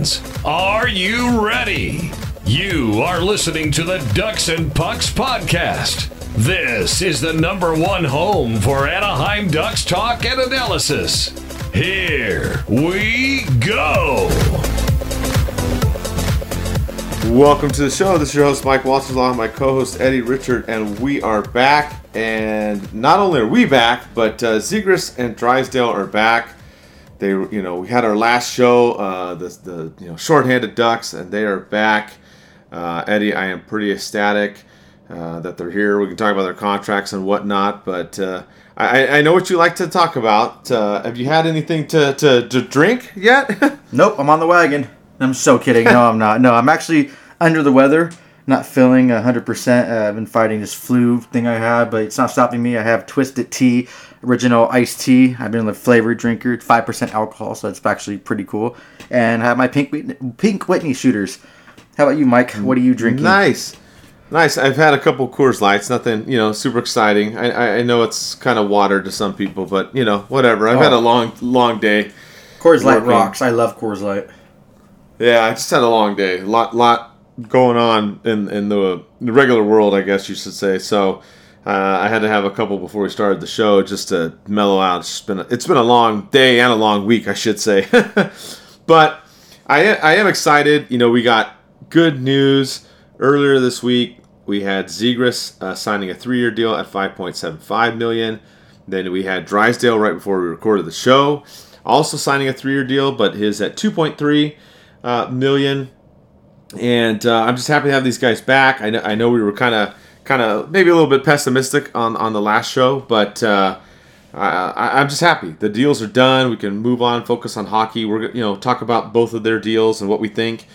Ducks fans, are you ready? You are listening to the Ducks and Pucks podcast. This is the number one home for Anaheim Ducks talk and analysis. Here we go. Welcome to the show. This is your host Mike Walters, along with my co-host Eddie Richard, and we are back. And not only are we back, but uh, Zegras and Drysdale are back. They, you know, we had our last show, uh, the the you know shorthanded Ducks, and they are back. Uh, Eddie, I am pretty ecstatic uh, that they're here. We can talk about their contracts and whatnot, but uh, I, I know what you like to talk about. Uh, have you had anything to, to, to drink yet? Nope, I'm on the wagon. I'm so kidding. No, I'm not. No, I'm actually under the weather, not feeling 100%. Uh, I've been fighting this flu thing I have, but it's not stopping me. I have Twisted Tea, original iced tea. I've been a flavored drinker, 5% alcohol, so it's actually pretty cool. And I have my Pink Whitney, Pink Whitney shooters. How about you, Mike? What are you drinking? Nice. Nice. I've had a couple Coors Lights. Nothing, you know, super exciting. I, I, know it's kind of water to some people, but you know, whatever. I've had a Oh. long, long day. Coors Light Working. rocks. I love Coors Light. Yeah, I just had a long day. lot, lot going on in in the, the regular world, I guess you should say. So. Uh, I had to have a couple before we started the show just to mellow out. It's been a, it's been a long day and a long week, I should say. but I I am excited. You know, we got good news earlier this week. We had Zegras uh, signing a three-year deal at 5.75 million. Then we had Drysdale right before we recorded the show, also signing a three-year deal, but his at 2.3 uh, million. And uh, I'm just happy to have these guys back. I know, I know we were kind of kind of maybe a little bit pessimistic on on the last show, but. Uh, I, I'm just happy. The deals are done. We can move on, focus on hockey. We're you know talk about both of their deals and what we think,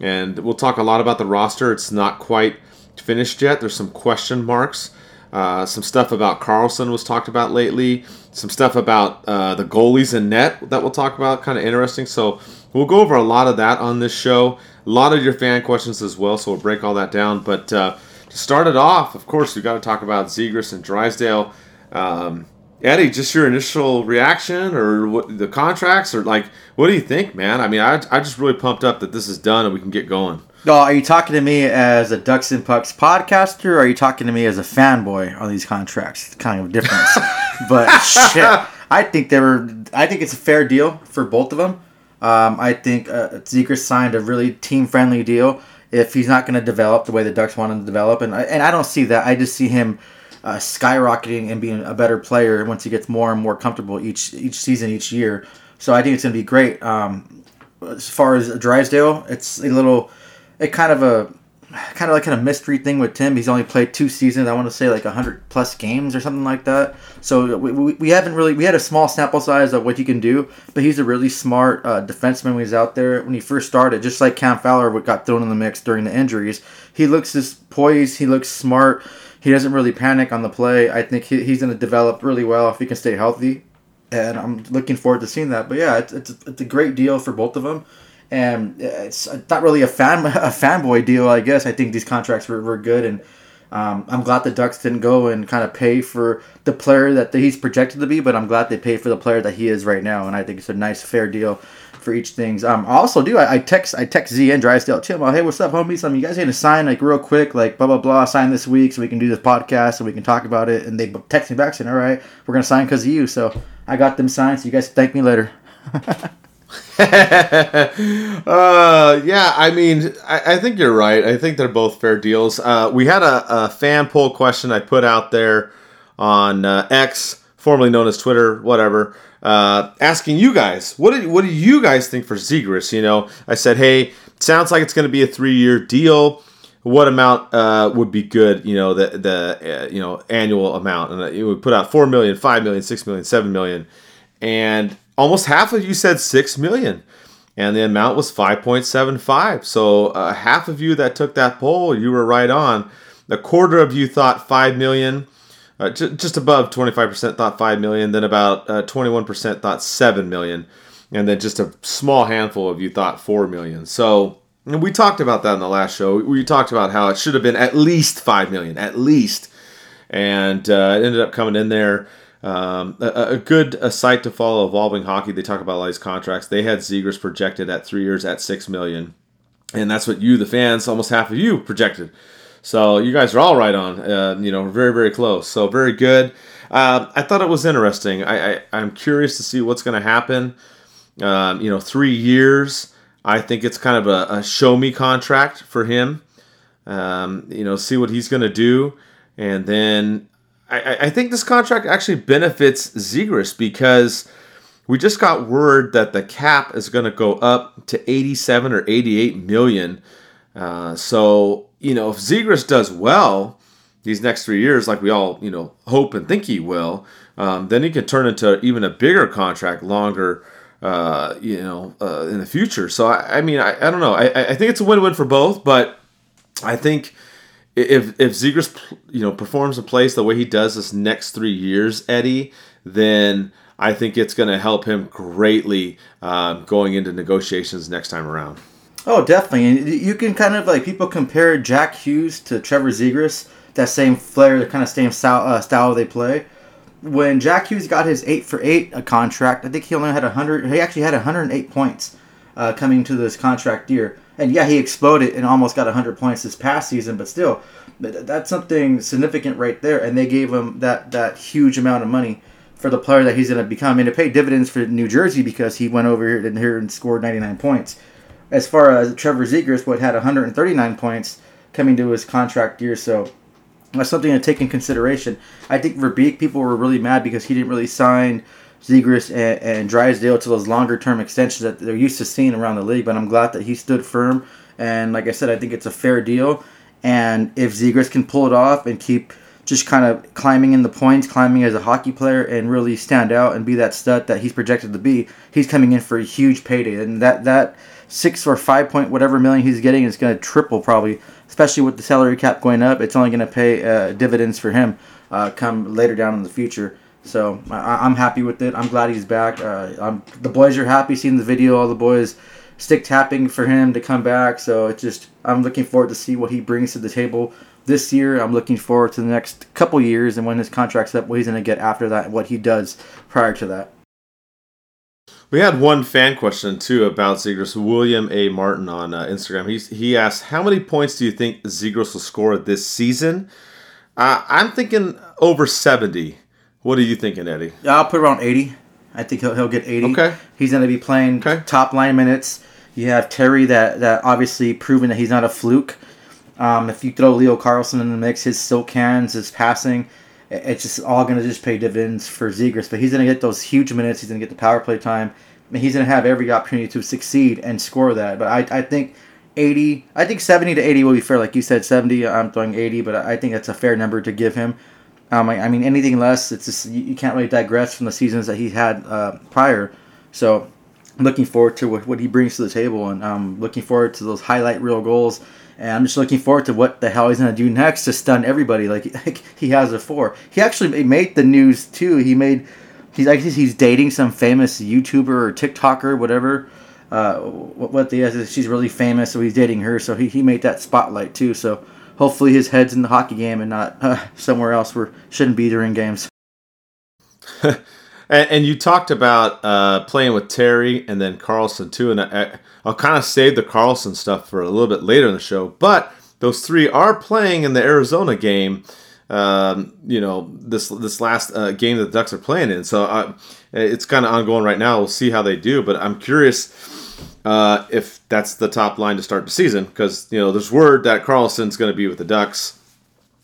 and we'll talk a lot about the roster. It's not quite finished yet. There's some question marks. Uh, some stuff about Carlsson was talked about lately. Some stuff about uh, the goalies and net that we'll talk about. Kind of interesting. So we'll go over a lot of that on this show. A lot of your fan questions as well. So we'll break all that down. But uh, to start it off, of course, we've got to talk about Zegras and Drysdale. Um, Eddie, just your initial reaction or what the contracts or like, what do you think, man? I mean, I, I just really pumped up that this is done and we can get going. Oh, are you talking to me as a Ducks and Pucks podcaster, or are you talking to me as a fanboy on these contracts? It's kind of a difference. but shit, I think they were. I think it's a fair deal for both of them. Um, I think uh, Zegras signed a really team-friendly deal. If he's not going to develop the way the Ducks want him to develop, and I, and I don't see that. I just see him uh, skyrocketing and being a better player once he gets more and more comfortable each each season, each year. So I think it's going to be great. Um, as far as Drysdale, it's a little, it kind of a, kind of like kind of mystery thing with Tim. He's only played two seasons. I want to say like hundred plus games or something like that. So we, we, we haven't really we had a small sample size of what he can do, but he's a really smart uh, defenseman when he's out there. When he first started, just like Cam Fowler got thrown in the mix during the injuries, he looks this poised. He looks smart. He doesn't really panic on the play. I think he, he's going to develop really well if he can stay healthy and I'm looking forward to seeing that. But yeah, it's, it's, it's a great deal for both of them, and it's not really a fan a fanboy deal, I guess. I think these contracts were, were good, and um, I'm glad the Ducks didn't go and kind of pay for the player that he's projected to be, but I'm glad they paid for the player that he is right now, and I think it's a nice fair deal for each things. Um, I also do I, I text I text Z and Drysdale too. I'm like, hey, what's up, homies? Um, you guys need to sign like real quick, like blah blah blah, sign this week so we can do this podcast and we can talk about it. And they text me back saying, all right, we're gonna sign because of you. So I got them signed. So you guys thank me later. uh, yeah, I mean, I, I think you're right. I think they're both fair deals. Uh, we had a, a fan poll question I put out there on uh, X, formerly known as Twitter, whatever, uh, asking you guys, what do, what do you guys think for Zegras? You know, I said, hey, sounds like it's going to be a three year deal. What amount uh, would be good? You know, the the uh, you know annual amount, and it would put out four million, five million, six million, seven million, and almost half of you said six million and the amount was 5.75 so uh, half of you that took that poll you were right on. A quarter of you thought 5 million uh, ju- just above 25% thought 5 million then about uh, 21% thought 7 million and then just a small handful of you thought 4 million. So we talked about that in the last show. We talked about how it should have been at least 5 million at least. And uh, it ended up coming in there Um, a, a, good a site to follow, Evolving Hockey. They talk about all these contracts. They had Zegras projected at three years at six million, and that's what you, the fans, almost half of you projected. So you guys are all right on. Uh, you know, very very close. So very good. Uh, I thought it was interesting. I, I am curious to see what's going to happen. Um, you know, three years. I think it's kind of a, a show me contract for him. Um, you know, see what he's going to do, and then I, I think this contract actually benefits Zegras because we just got word that the cap is going to go up to 87 or 88 million. Uh, so you know, if Zegras does well these next three years, like we all you know hope and think he will, um, then he could turn into even a bigger contract, longer. Uh, you know, uh, in the future. So I, I mean, I, I don't know. I, I think it's a win-win for both, but I think if if Zegras you know performs in place the way he does this next three years, Eddie, then I think it's going to help him greatly um, going into negotiations next time around. Oh, definitely, and you can kind of like people compare Jack Hughes to Trevor Zegras, that same flair, the kind of same style, uh, style they play. When Jack Hughes got his eight for eight a contract, I think he only had hundred. He actually had 108 points uh, coming to this contract year. And yeah, he exploded and almost got 100 points this past season, but still, that's something significant right there. And they gave him that, that huge amount of money for the player that he's going to become. And it paid dividends for New Jersey because he went over here and, here and scored 99 points. As far as Trevor Zegras, what had 139 points coming to his contract year, so that's something to take in consideration. I think Verbeek, people were really mad because he didn't really sign – Zegras and, and Drysdale to those longer term extensions that they're used to seeing around the league. But I'm glad that he stood firm. And like I said, I think it's a fair deal. And if Zegras can pull it off and keep just kind of climbing in the points, climbing as a hockey player, and really stand out and be that stud that he's projected to be, he's coming in for a huge payday. And that that six or five point whatever million he's getting is going to triple probably, especially with the salary cap going up. It's only going to pay uh, dividends for him uh, come later down in the future. So I, am happy with it. I'm glad he's back. Uh, the boys are happy seeing the video. All the boys stick tapping for him to come back. So it's just I'm looking forward to see what he brings to the table this year. I'm looking forward to the next couple years and when his contract's up, what he's going to get after that, what he does prior to that. We had one fan question too about Zegras. William A. Martin on uh, Instagram. He's, he asked, "How many points do you think Zegras will score this season?" Uh, I'm thinking over 70. What are you thinking, Eddie? I'll put around 80. I think he'll, he'll get 80. Okay. He's going to be playing okay. top line minutes. You have Terry that, that obviously proven that he's not a fluke. Um, if you throw Leo Carlsson in the mix, his silk hands, his passing, it's just all going to just pay dividends for Zegras. But he's going to get those huge minutes. He's going to get the power play time. And he's going to have every opportunity to succeed and score that. But I, I think 80, I think 70 to 80 will be fair. Like you said, 70, I'm throwing 80, but I think that's a fair number to give him. Um, I, I, mean, anything less, it's just you, you, can't really digress from the seasons that he had uh, prior. So, looking forward to what, what he brings to the table, and I'm um, looking forward to those highlight reel goals. And I'm just looking forward to what the hell he's gonna do next to stun everybody like, like he has before. He actually made the news too. He made he's actually he's dating some famous YouTuber or TikToker, whatever. Uh, what, what the is she's really famous, so he's dating her. So he, he made that spotlight too. So hopefully his head's in the hockey game and not uh, somewhere else where shouldn't be during games. and, and, you talked about uh, playing with Terry and then Carlsson too, and I, will kind of save the Carlsson stuff for a little bit later in the show. But those three are playing in the Arizona game. Um, you know this this last uh, game that the Ducks are playing in, so uh, it's kind of ongoing right now. We'll see how they do, but I'm curious uh, if that's the top line to start the season, because you know there's word that Carlsson's going to be with the Ducks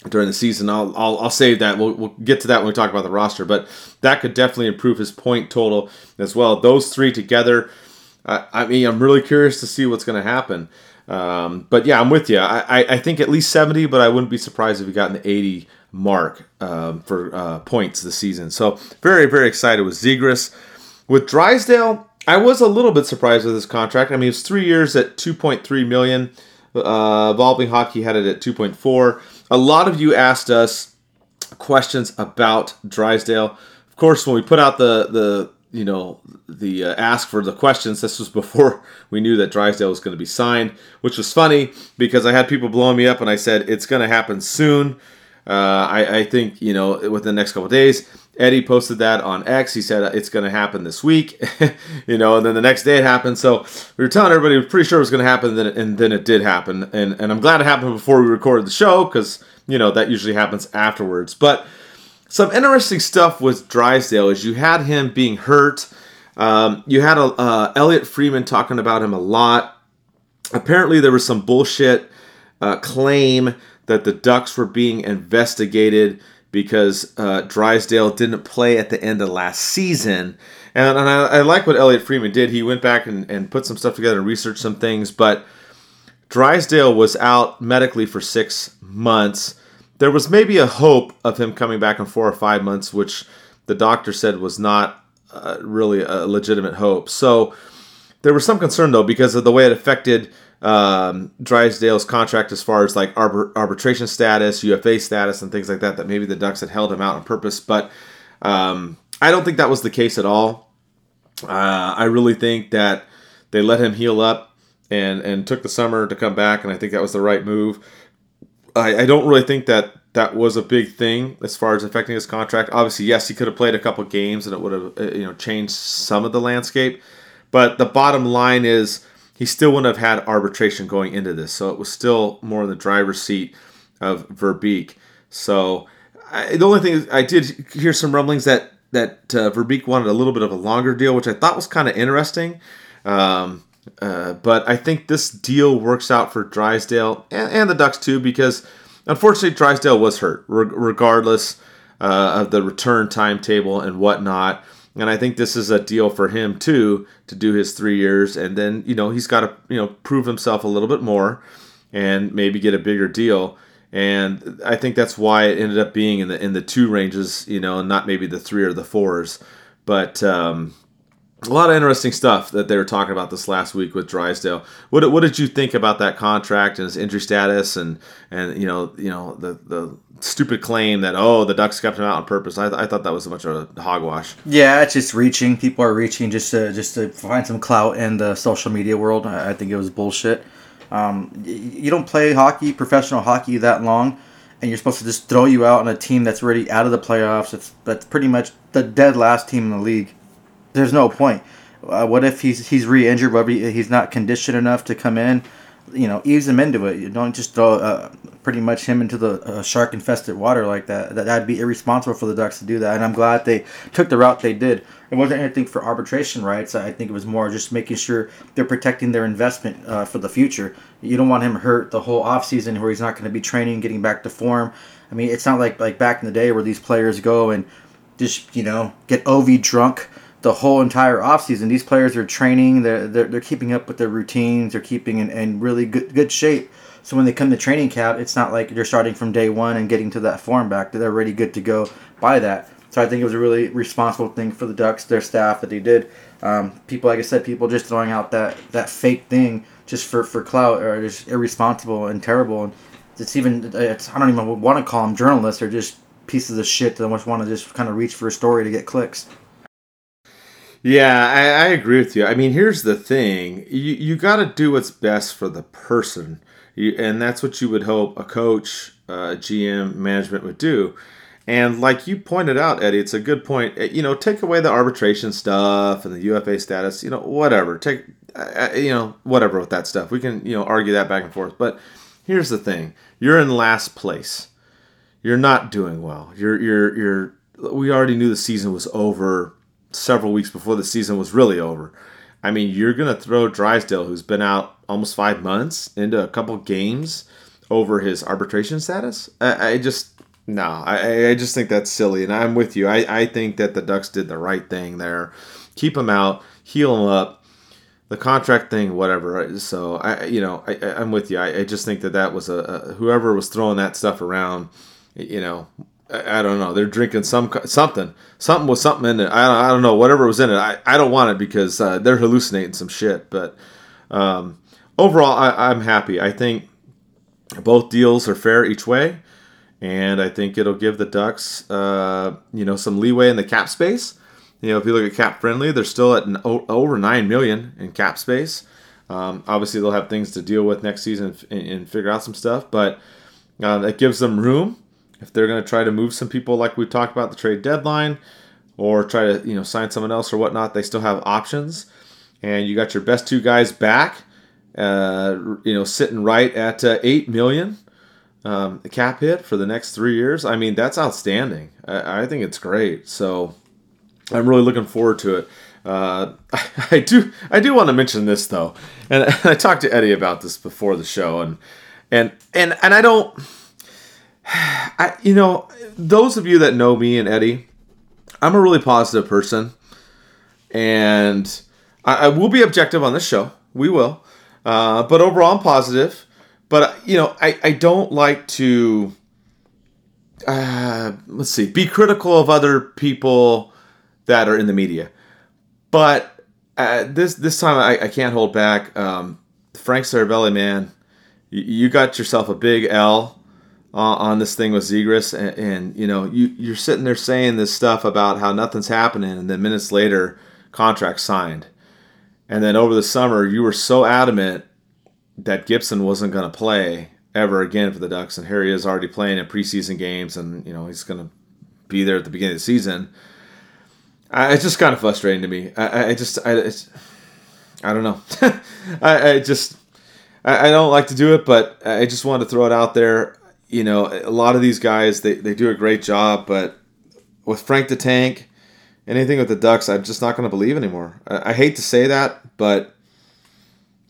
during the season. I'll, I'll, I'll save that. We'll, we'll get to that when we talk about the roster, but that could definitely improve his point total as well. Those three together, I, mean, I'm really curious to see what's going to happen. Um, but yeah, I'm with you. I, I, I, think at least 70, but I wouldn't be surprised if he got an 80 mark um, for uh, points this season. So very, very excited with Zegras. With Drysdale, I was a little bit surprised with this contract. I mean, it's three years at 2.3 million. Uh, Evolving Hockey had it at 2.4. A lot of you asked us questions about Drysdale. Of course, when we put out the the you know the uh, ask for the questions, this was before we knew that Drysdale was going to be signed, which was funny because I had people blowing me up and I said it's going to happen soon. Uh, I, I think you know within the next couple days. Eddie posted that on X. He said it's going to happen this week, you know, and then the next day it happened. So we were telling everybody we were pretty sure it was going to happen, and then, it did happen. And and I'm glad it happened before we recorded the show because you know that usually happens afterwards. But some interesting stuff with Drysdale is you had him being hurt. Um, you had a, uh, Elliotte Friedman talking about him a lot. Apparently, there was some bullshit uh, claim that the Ducks were being investigated because uh, Drysdale didn't play at the end of last season. And, and I, I, like what Elliotte Friedman did. He went back and, and put some stuff together and researched some things. But Drysdale was out medically for six months. There was maybe a hope of him coming back in four or five months, which the doctor said was not uh, really a legitimate hope. So there was some concern, though, because of the way it affected um, Drysdale's contract as far as like arbitration status, UFA status, and things like that. That maybe the Ducks had held him out on purpose, but um, I don't think that was the case at all. Uh, I really think that they let him heal up and and took the summer to come back, and I think that was the right move. I, I don't really think that that was a big thing as far as affecting his contract. Obviously, yes, he could have played a couple games and it would have uh, you know changed some of the landscape. But the bottom line is he still wouldn't have had arbitration going into this. So it was still more in the driver's seat of Verbeek. So I, the only thing is, I did hear some rumblings that that uh, Verbeek wanted a little bit of a longer deal, which I thought was kind of interesting. Um, uh, but I think this deal works out for Drysdale and, and, the Ducks too, because unfortunately Drysdale was hurt, re- regardless uh, of the return timetable and whatnot. And I think this is a deal for him too to do his three years, and then you know he's got to you know prove himself a little bit more, and maybe get a bigger deal. And I think that's why it ended up being in the in the two ranges, you know, and not maybe the three or the fours. But um, a lot of interesting stuff that they were talking about this last week with Drysdale. What, what did you think about that contract and his injury status and and you know you know the the stupid claim that oh the Ducks kept him out on purpose? I, I thought that was a bunch of hogwash. Yeah, it's just reaching. People are reaching just to just to find some clout in the social media world. I, I think it was bullshit. Um, you don't play hockey, professional hockey, that long, and you're supposed to just throw you out on a team that's already out of the playoffs. It's that's pretty much the dead last team in the league there's no point. Uh, what if he's he's re-injured, but he's not conditioned enough to come in? You know, ease him into it. You don't just throw uh, pretty much him into the uh, shark-infested water like that. that. That'd be irresponsible for the Ducks to do that. And I'm glad they took the route they did. It wasn't anything for arbitration rights. I think it was more just making sure they're protecting their investment uh, for the future. You don't want him hurt the whole offseason where he's not going to be training, getting back to form. I mean, it's not like like back in the day where these players go and just you know get OV drunk the whole entire offseason. These players are training, they're, they're, they're keeping up with their routines, they're keeping in, in really good, good shape. So when they come to training camp, it's not like they're starting from day one and getting to that form back. They're already good to go by that. So I think it was a really responsible thing for the Ducks, their staff, that they did. Um, people, like I said, people just throwing out that, that fake thing just for, for clout are just irresponsible and terrible. And it's even, it's, I don't even want to call them journalists. They're just pieces of shit that almost want to just kind of reach for a story to get clicks. Yeah, I, I, agree with you. I mean, here's the thing: you you got to do what's best for the person, you, and that's what you would hope a coach, uh, GM, management would do. And like you pointed out, Eddie, it's a good point. Uh, you know, take away the arbitration stuff and the UFA status. You know, whatever. Take, uh, you know, whatever with that stuff. We can you know argue that back and forth. But here's the thing: you're in last place. You're not doing well. You're you're you're. We already knew the season was over several weeks before the season was really over. I mean, you're going to throw Drysdale, who's been out almost five months, into a couple games over his arbitration status? I, I just, no, I, I just think that's silly. And I'm with you. I, I think that the Ducks did the right thing there. Keep him out, heal him up. The contract thing, whatever. So I, you know, I, I'm with you. I, I just think that that was a, a whoever was throwing that stuff around. You know, I, don't know. They're drinking some something, something with something in it. I don't, I don't know. Whatever was in it, I, I don't want it because uh, they're hallucinating some shit. But um, overall, I, I'm happy. I think both deals are fair each way, and I think it'll give the Ducks, uh, you know, some leeway in the cap space. You know, if you look at CapFriendly, they're still at an, over nine million in cap space. Um, obviously, they'll have things to deal with next season and, and figure out some stuff, but uh, that gives them room if they're going to try to move some people like we talked about the trade deadline or try to you know sign someone else or whatnot, they still have options. And you got your best two guys back, uh, you know, sitting right at uh, eight million um, cap hit for the next three years. I mean, that's outstanding. I, I think it's great. So I'm really looking forward to it. Uh, I do I do want to mention this though, and I talked to Eddie about this before the show, and and and and I don't. I you know those of you that know me and Eddie, I'm a really positive person, and I, I will be objective on this show. We will, uh, but overall I'm positive. But you know I I don't like to. Uh, let's see. Be critical of other people that are in the media, but uh, this this time I, I can't hold back. Um, Frank Seravalli, man, you, you got yourself a big L uh, on this thing with Zegras, and, and, you know you you're sitting there saying this stuff about how nothing's happening, and then minutes later, contract signed, and then over the summer you were so adamant that Gibson wasn't going to play ever again for the Ducks, and here he is already playing in preseason games, and you know he's going to be there at the beginning of the season. I, it's just kind of frustrating to me. I, I just I I don't know. I, I just I, I don't like to do it, but I just wanted to throw it out there you know, a lot of these guys they, they do a great job, but with Frank the Tank, anything with the Ducks, I'm just not going to believe anymore. I, I, hate to say that, but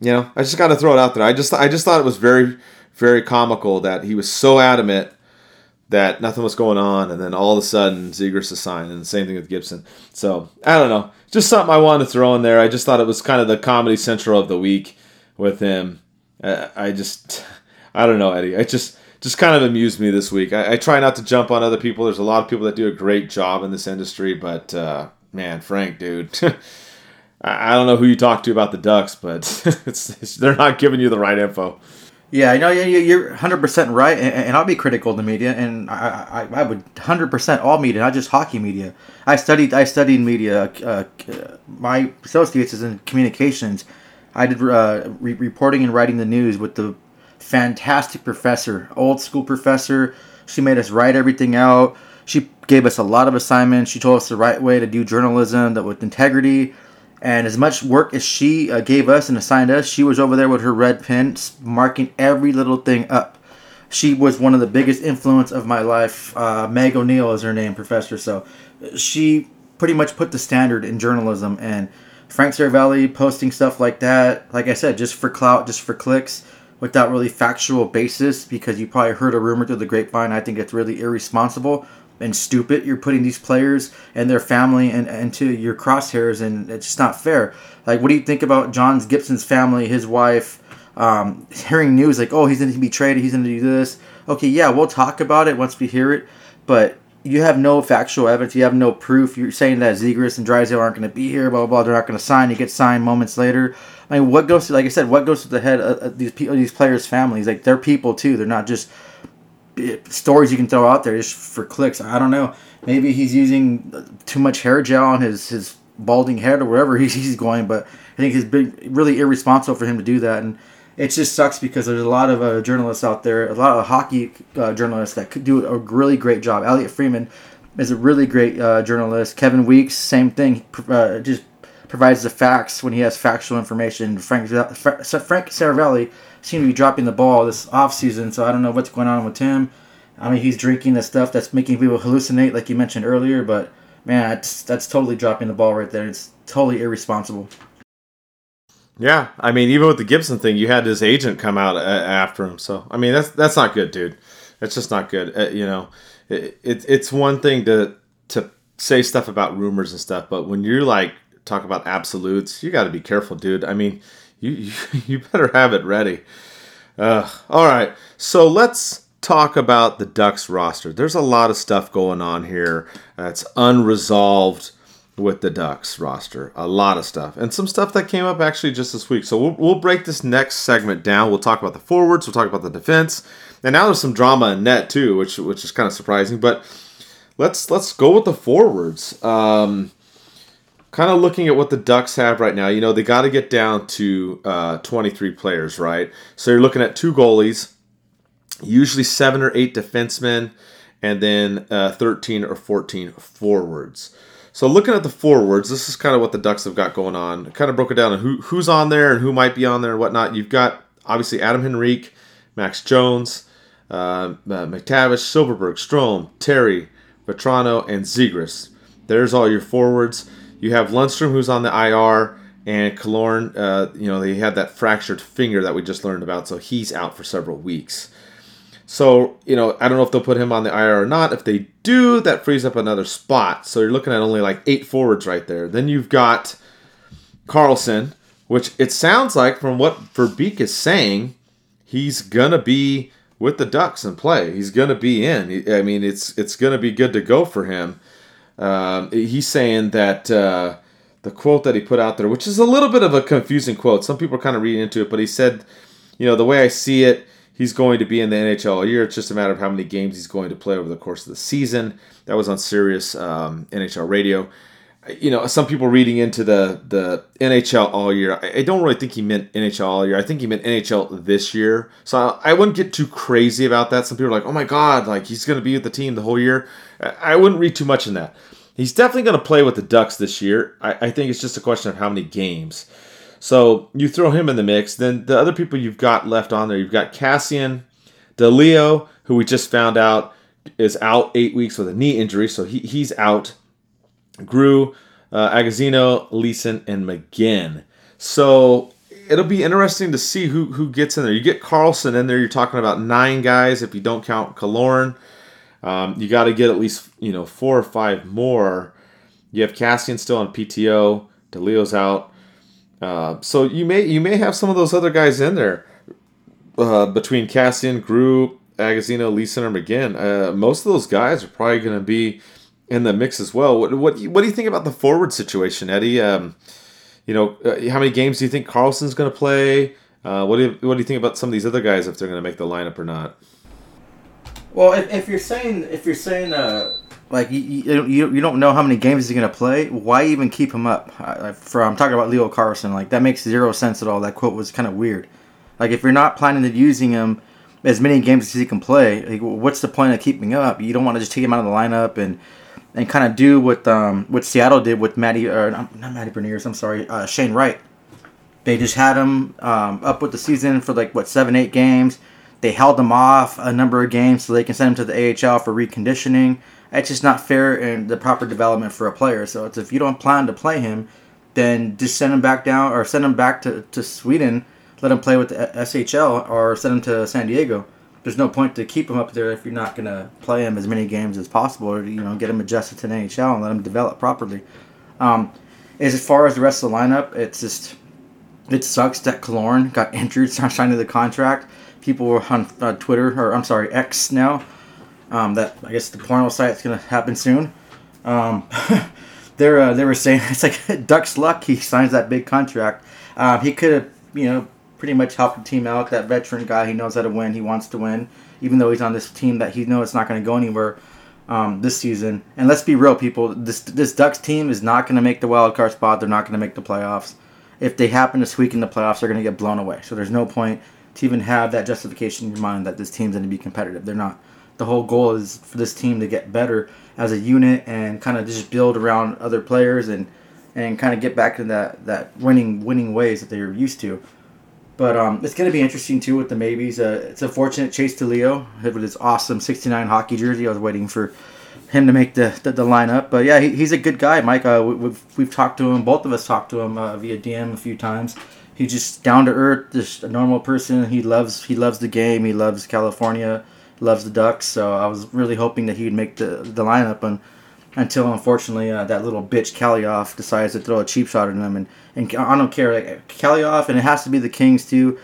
you know, I just got to throw it out there. I just I just thought it was very very comical that he was so adamant that nothing was going on, and then all of a sudden Zegras is signed, and the same thing with Gibson. So I don't know, just something I wanted to throw in there. I just thought it was kind of the comedy central of the week with him. Uh, I just I don't know, Eddie. I just just kind of amused me this week. I, I, try not to jump on other people. There's a lot of people that do a great job in this industry, but uh, man, Frank, dude, I, I don't know who you talk to about the Ducks, but it's, it's, they're not giving you the right info. Yeah, I know you're 100% right, and, I'll be critical of the media, and I, I, I would 100% all media, not just hockey media. I studied I studied media. Uh, my associates is in communications. I did uh, re- reporting and writing the news with the fantastic professor, old school professor. She made us write everything out. She gave us a lot of assignments. She told us the right way to do journalism that with integrity. And as much work as she uh, gave us and assigned us, she was over there with her red pen, marking every little thing up. She was one of the biggest influence of my life. Uh, Meg O'Neill is her name, professor. So she pretty much put the standard in journalism. And Frank Seravalli posting stuff like that, like I said, just for clout, just for clicks without really factual basis because you probably heard a rumor through the grapevine. I think it's really irresponsible and stupid. You're putting these players and their family and into your crosshairs, and it's just not fair. Like, what do you think about John Gibson's family, his wife, um, hearing news like, oh, he's going to be traded, he's going to do this? Okay, yeah, we'll talk about it once we hear it, but you have no factual evidence. You have no proof. You're saying that Zegras and Drysdale aren't going to be here. Blah blah blah. They're not going to sign. You get signed moments later. I mean, what goes to like I said, what goes to the head of these people, these players' families? Like they're people too. They're not just eh, stories you can throw out there just for clicks. I don't know. Maybe he's using too much hair gel on his his balding head or wherever he's, he's going. But I think it's been really irresponsible for him to do that, and it just sucks because there's a lot of uh, journalists out there, a lot of hockey uh, journalists that could do a really great job. Elliotte Friedman is a really great uh, journalist. Kevin Weekes, same thing. Uh, just provides the facts when he has factual information. Frank Frank Seravalli seemed to be dropping the ball this off season, so I don't know what's going on with him. I mean, he's drinking the stuff that's making people hallucinate, like you mentioned earlier. But man, that's that's totally dropping the ball right there. It's totally irresponsible. Yeah, I mean, even with the Gibson thing, you had his agent come out after him. So I mean, that's that's not good, dude. That's just not good. Uh, you know, it, it, it's one thing to to say stuff about rumors and stuff, but when you're like talk about absolutes, you got to be careful, dude. I mean, you, you, you better have it ready. Uh, all right, so let's talk about the Ducks roster. There's a lot of stuff going on here that's unresolved with the Ducks roster. A lot of stuff. And some stuff that came up actually just this week. So we'll, we'll break this next segment down. We'll talk about the forwards, we'll talk about the defense. And now there's some drama in net too, which which is kind of surprising. But let's let's go with the forwards. Um, kind of looking at what the Ducks have right now, you know, they got to get down to uh, 23 players, right? So you're looking at two goalies, usually seven or eight defensemen, and then uh, 13 or 14 forwards. So looking at the forwards, this is kind of what the Ducks have got going on. I kind of broke it down on who who's on there and who might be on there and whatnot. You've got obviously Adam Henrique, Max Jones, uh, uh, McTavish, Silfverberg, Strome, Terry, Vatrano, and Zegras. There's all your forwards. You have Lundstrom who's on the IR, and Killorn, uh, you know, they had that fractured finger that we just learned about, so he's out for several weeks. So, you know, I don't know if they'll put him on the IR or not. If they do, that frees up another spot. So you're looking at only like eight forwards right there. Then you've got Carlsson, which it sounds like from what Verbeek is saying, he's gonna be with the Ducks and play. He's gonna be in. I mean, it's it's gonna be good to go for him. Um, he's saying that uh, the quote that he put out there, which is a little bit of a confusing quote. Some people are kind of reading into it, but he said, you know, the way I see it He's going to be in the NHL all year. It's just a matter of how many games he's going to play over the course of the season. That was on Sirius um, NHL Radio. You know, some people reading into the the NHL all year. I, I, don't really think he meant NHL all year. I think he meant NHL this year. So I, I wouldn't get too crazy about that. Some people are like, "Oh my God, like he's going to be with the team the whole year." I, I wouldn't read too much in that. He's definitely going to play with the Ducks this year. I, I think it's just a question of how many games. So you throw him in the mix. Then the other people you've got left on there, you've got Kassian, DeLeo, who we just found out is out eight weeks with a knee injury, so he, he's out. Groulx, uh, Agozzino, Leason, and McGinn. So it'll be interesting to see who who gets in there. You get Carlsson in there. You're talking about nine guys if you don't count Killorn. Um, you got to get at least you know four or five more. You have Kassian still on PTO. DeLeo's out. Uh, so you may you may have some of those other guys in there uh, between Kassian, Groulx, Agozzino, Leason, or McGinn. Uh, most of those guys are probably going to be in the mix as well. What, what what do you think about the forward situation, Eddie? Um, you know, uh, how many games do you think Carlsson's going to play? Uh, what do you, what do you think about some of these other guys if they're going to make the lineup or not? Well, if, if you're saying if you're saying like you, you, you don't know how many games he's gonna play. Why even keep him up? For I'm talking about Leo Carlsson. Like that makes zero sense at all. That quote was kind of weird. Like if you're not planning on using him as many games as he can play, like, what's the point of keeping him up? You don't want to just take him out of the lineup and and kind of do what um what Seattle did with Matty or not, not Matty Beniers. I'm sorry, uh, Shane Wright. They just had him um, up with the season for like what seven eight games. They held him off a number of games so they can send him to the AHL for reconditioning it's just not fair and the proper development for a player. So it's if you don't plan to play him, then just send him back down or send him back to, to Sweden, let him play with the SHL or send him to San Diego. There's no point to keep him up there if you're not going to play him as many games as possible or, you know, get him adjusted to the NHL and let him develop properly. Um, as far as the rest of the lineup, it's just, it sucks that Killorn got injured signing the contract. People were on uh, Twitter, or I'm sorry, X now, um, that I guess the porno site's gonna happen soon. Um, they're uh, they were saying it's like Duck's luck. He signs that big contract. Um, he could have you know pretty much helped the team out. That veteran guy, he knows how to win. He wants to win, even though he's on this team that he knows it's not going to go anywhere um, this season. And let's be real, people. This this Ducks team is not going to make the wild card spot. They're not going to make the playoffs. If they happen to squeak in the playoffs, they're going to get blown away. So there's no point to even have that justification in your mind that this team's going to be competitive. They're not the whole goal is for this team to get better as a unit and kind of just build around other players and and kind of get back to that that winning winning ways that they're used to. But um, it's going to be interesting too with the maybes. Uh, it's unfortunate Chase DeLeo with his awesome 69 hockey jersey. I was waiting for him to make the, the, the lineup. But yeah, he, he's a good guy, Mike. Uh, we, we've, we've talked to him. Both of us talked to him uh, via DM a few times. He's just down to earth, just a normal person. He loves he loves the game. He loves California loves the Ducks, so I was really hoping that he would make the the lineup. And until unfortunately uh, that little bitch Kaliyev decides to throw a cheap shot at him, and, and I don't care like Kaliyev, and it has to be the Kings too.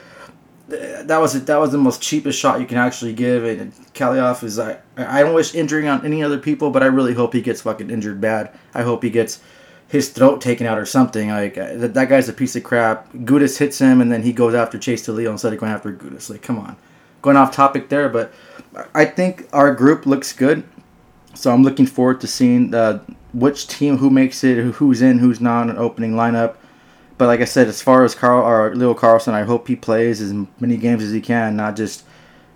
That was that was the most cheapest shot you can actually give, and Kaliyev is I I don't wish injuring on any other people, but I really hope he gets fucking injured bad. I hope he gets his throat taken out or something. Like uh, that, that guy's a piece of crap. Gudas hits him, and then he goes after Chase DeLeo instead of going after Gudas. Like, come on. Going off topic there, but I think our group looks good. So I'm looking forward to seeing uh, which team, who makes it, who's in, who's not, an opening lineup. But like I said, as far as Carl or Leo Carlsson, I hope he plays as many games as he can, not just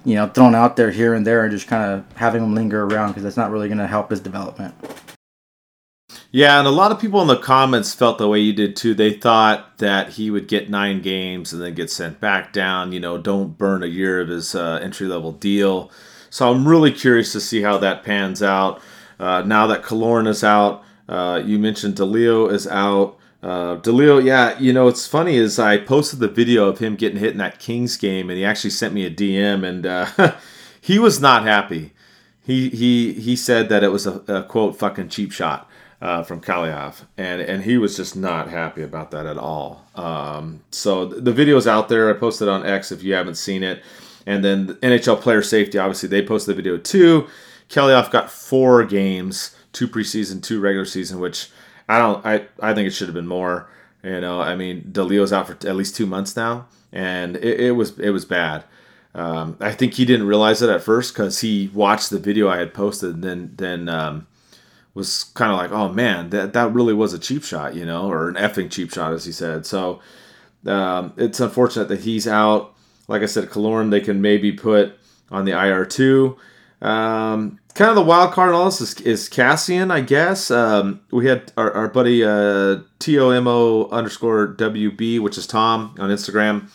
you know, thrown out there here and there and just kind of having him linger around because that's not really going to help his development. Yeah, and a lot of people in the comments felt the way you did too. They thought that he would get nine games and then get sent back down. You know, don't burn a year of his uh, entry level deal. So I'm really curious to see how that pans out. Uh, now that Killorn is out, uh, you mentioned DeLeo is out. Uh, DeLeo, yeah, you know, it's funny is I posted the video of him getting hit in that Kings game, and he actually sent me a DM, and uh, he was not happy. He he he said that it was a, a quote fucking cheap shot uh, from Kaliyev, and and he was just not happy about that at all. Um, so the video's out there. I posted on X if you haven't seen it, and then the NHL Player Safety, obviously they posted the video too. Kaliyev got four games, two preseason, two regular season, which I don't. I I think it should have been more. You know, I mean, DeLeo's out for at least two months now, and it, it was it was bad. Um, I think he didn't realize it at first because he watched the video I had posted, and then then um, was kind of like, oh man, that that really was a cheap shot, you know, or an effing cheap shot, as he said. So um, it's unfortunate that he's out. Like I said, Killorn they can maybe put on the IR two. Um, kind of the wild card in all this is, is Kassian, I guess. Um, we had our, our buddy uh, TOMO underscore WB, which is Tom on Instagram.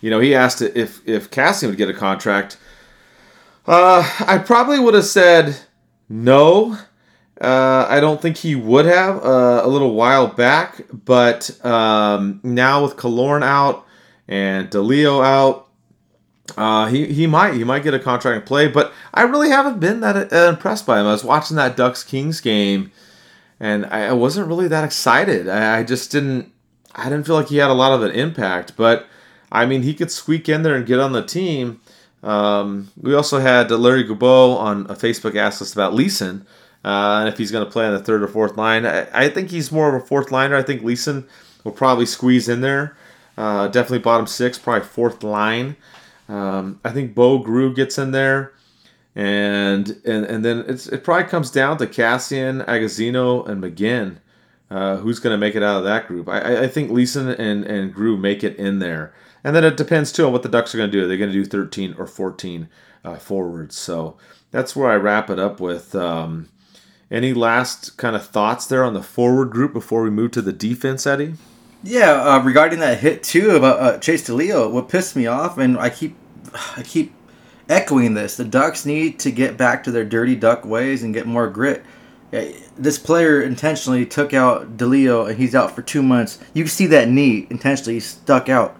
You know, he asked if if Kassian would get a contract. Uh, I probably would have said no. Uh, I don't think he would have uh, a little while back, but um, now with Killorn out and DeLeo out, uh, he he might he might get a contract and play, but I really haven't been that uh, impressed by him. I was watching that Ducks Kings game, and I, I wasn't really that excited. I, I, just didn't I didn't feel like he had a lot of an impact. But I mean, he could squeak in there and get on the team. Um, we also had Larry Goubeau on a Facebook asked us about Leason uh, and if he's going to play on the third or fourth line. I, I, think he's more of a fourth liner. I think Leason will probably squeeze in there. Uh, definitely bottom six, probably fourth line. Um, I think Bo Groulx gets in there, and and and then it's it probably comes down to Kassian, Agozzino, and McGinn. Uh, who's going to make it out of that group? I, I think Leason and and Groulx make it in there, and then it depends too on what the Ducks are going to do. Are they going to do 13 or 14 uh, forwards? So that's where I wrap it up with. Um, any last kind of thoughts there on the forward group before we move to the defense, Eddie? Yeah, uh, regarding that hit too about uh, Chase DeLeo, what pissed me off, and I keep, I keep echoing this: the Ducks need to get back to their dirty Duck ways and get more grit. This player intentionally took out DeLeo, and he's out for two months. You see that knee intentionally stuck out,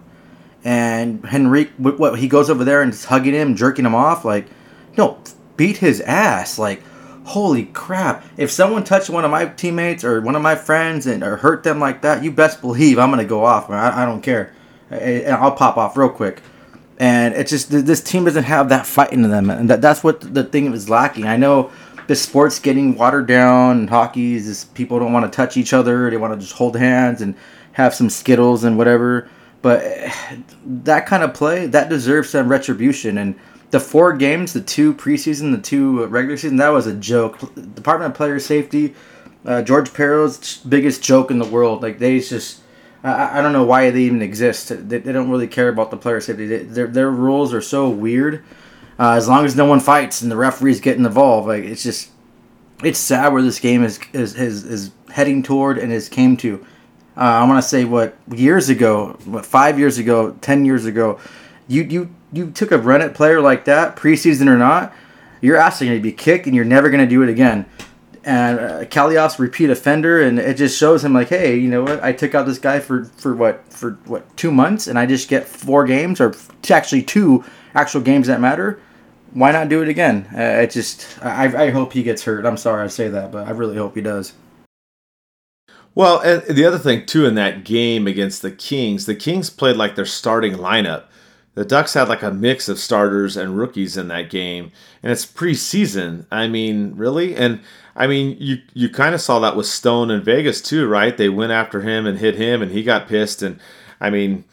and Henrique, what he goes over there and is hugging him, jerking him off, like, no, beat his ass, like holy crap. If someone touched one of my teammates or one of my friends and or hurt them like that you best believe i'm gonna go off I, I don't care. And i'll pop off real quick. And it's just this team doesn't have that fight in them and that, that's what the thing is lacking. I know the sport's getting watered down and hockey is just people don't want to touch each other they want to just hold hands and have some skittles and whatever but that kind of play that deserves some retribution and the four games, the two preseason, the two regular season, that was a joke. Department of Player Safety, uh, George Parros' biggest joke in the world. Like they just, I, I don't know why they even exist. They, they don't really care about the player safety. They, their their rules are so weird. Uh, as long as no one fights and the referees get involved, like it's just, it's sad where this game is is is, is heading toward and has came to. Uh, I want to say what years ago, what five years ago, ten years ago, you you you took a run at player like that, preseason or not, you're asking to be kicked and you're never going to do it again. And uh, repeat offender, and it just shows him like, hey, you know what? I took out this guy for for what for what two months, and I just get four games or actually two actual games that matter. Why not do it again? Uh, it just I I hope he gets hurt. I'm sorry I say that, but I really hope he does. Well, and the other thing too in that game against the Kings, the Kings played like their starting lineup the Ducks had like a mix of starters and rookies in that game, and it's preseason. I mean, really? And I mean, you you kind of saw that with Stone in Vegas too, right? They went after him and hit him, and he got pissed. And I mean,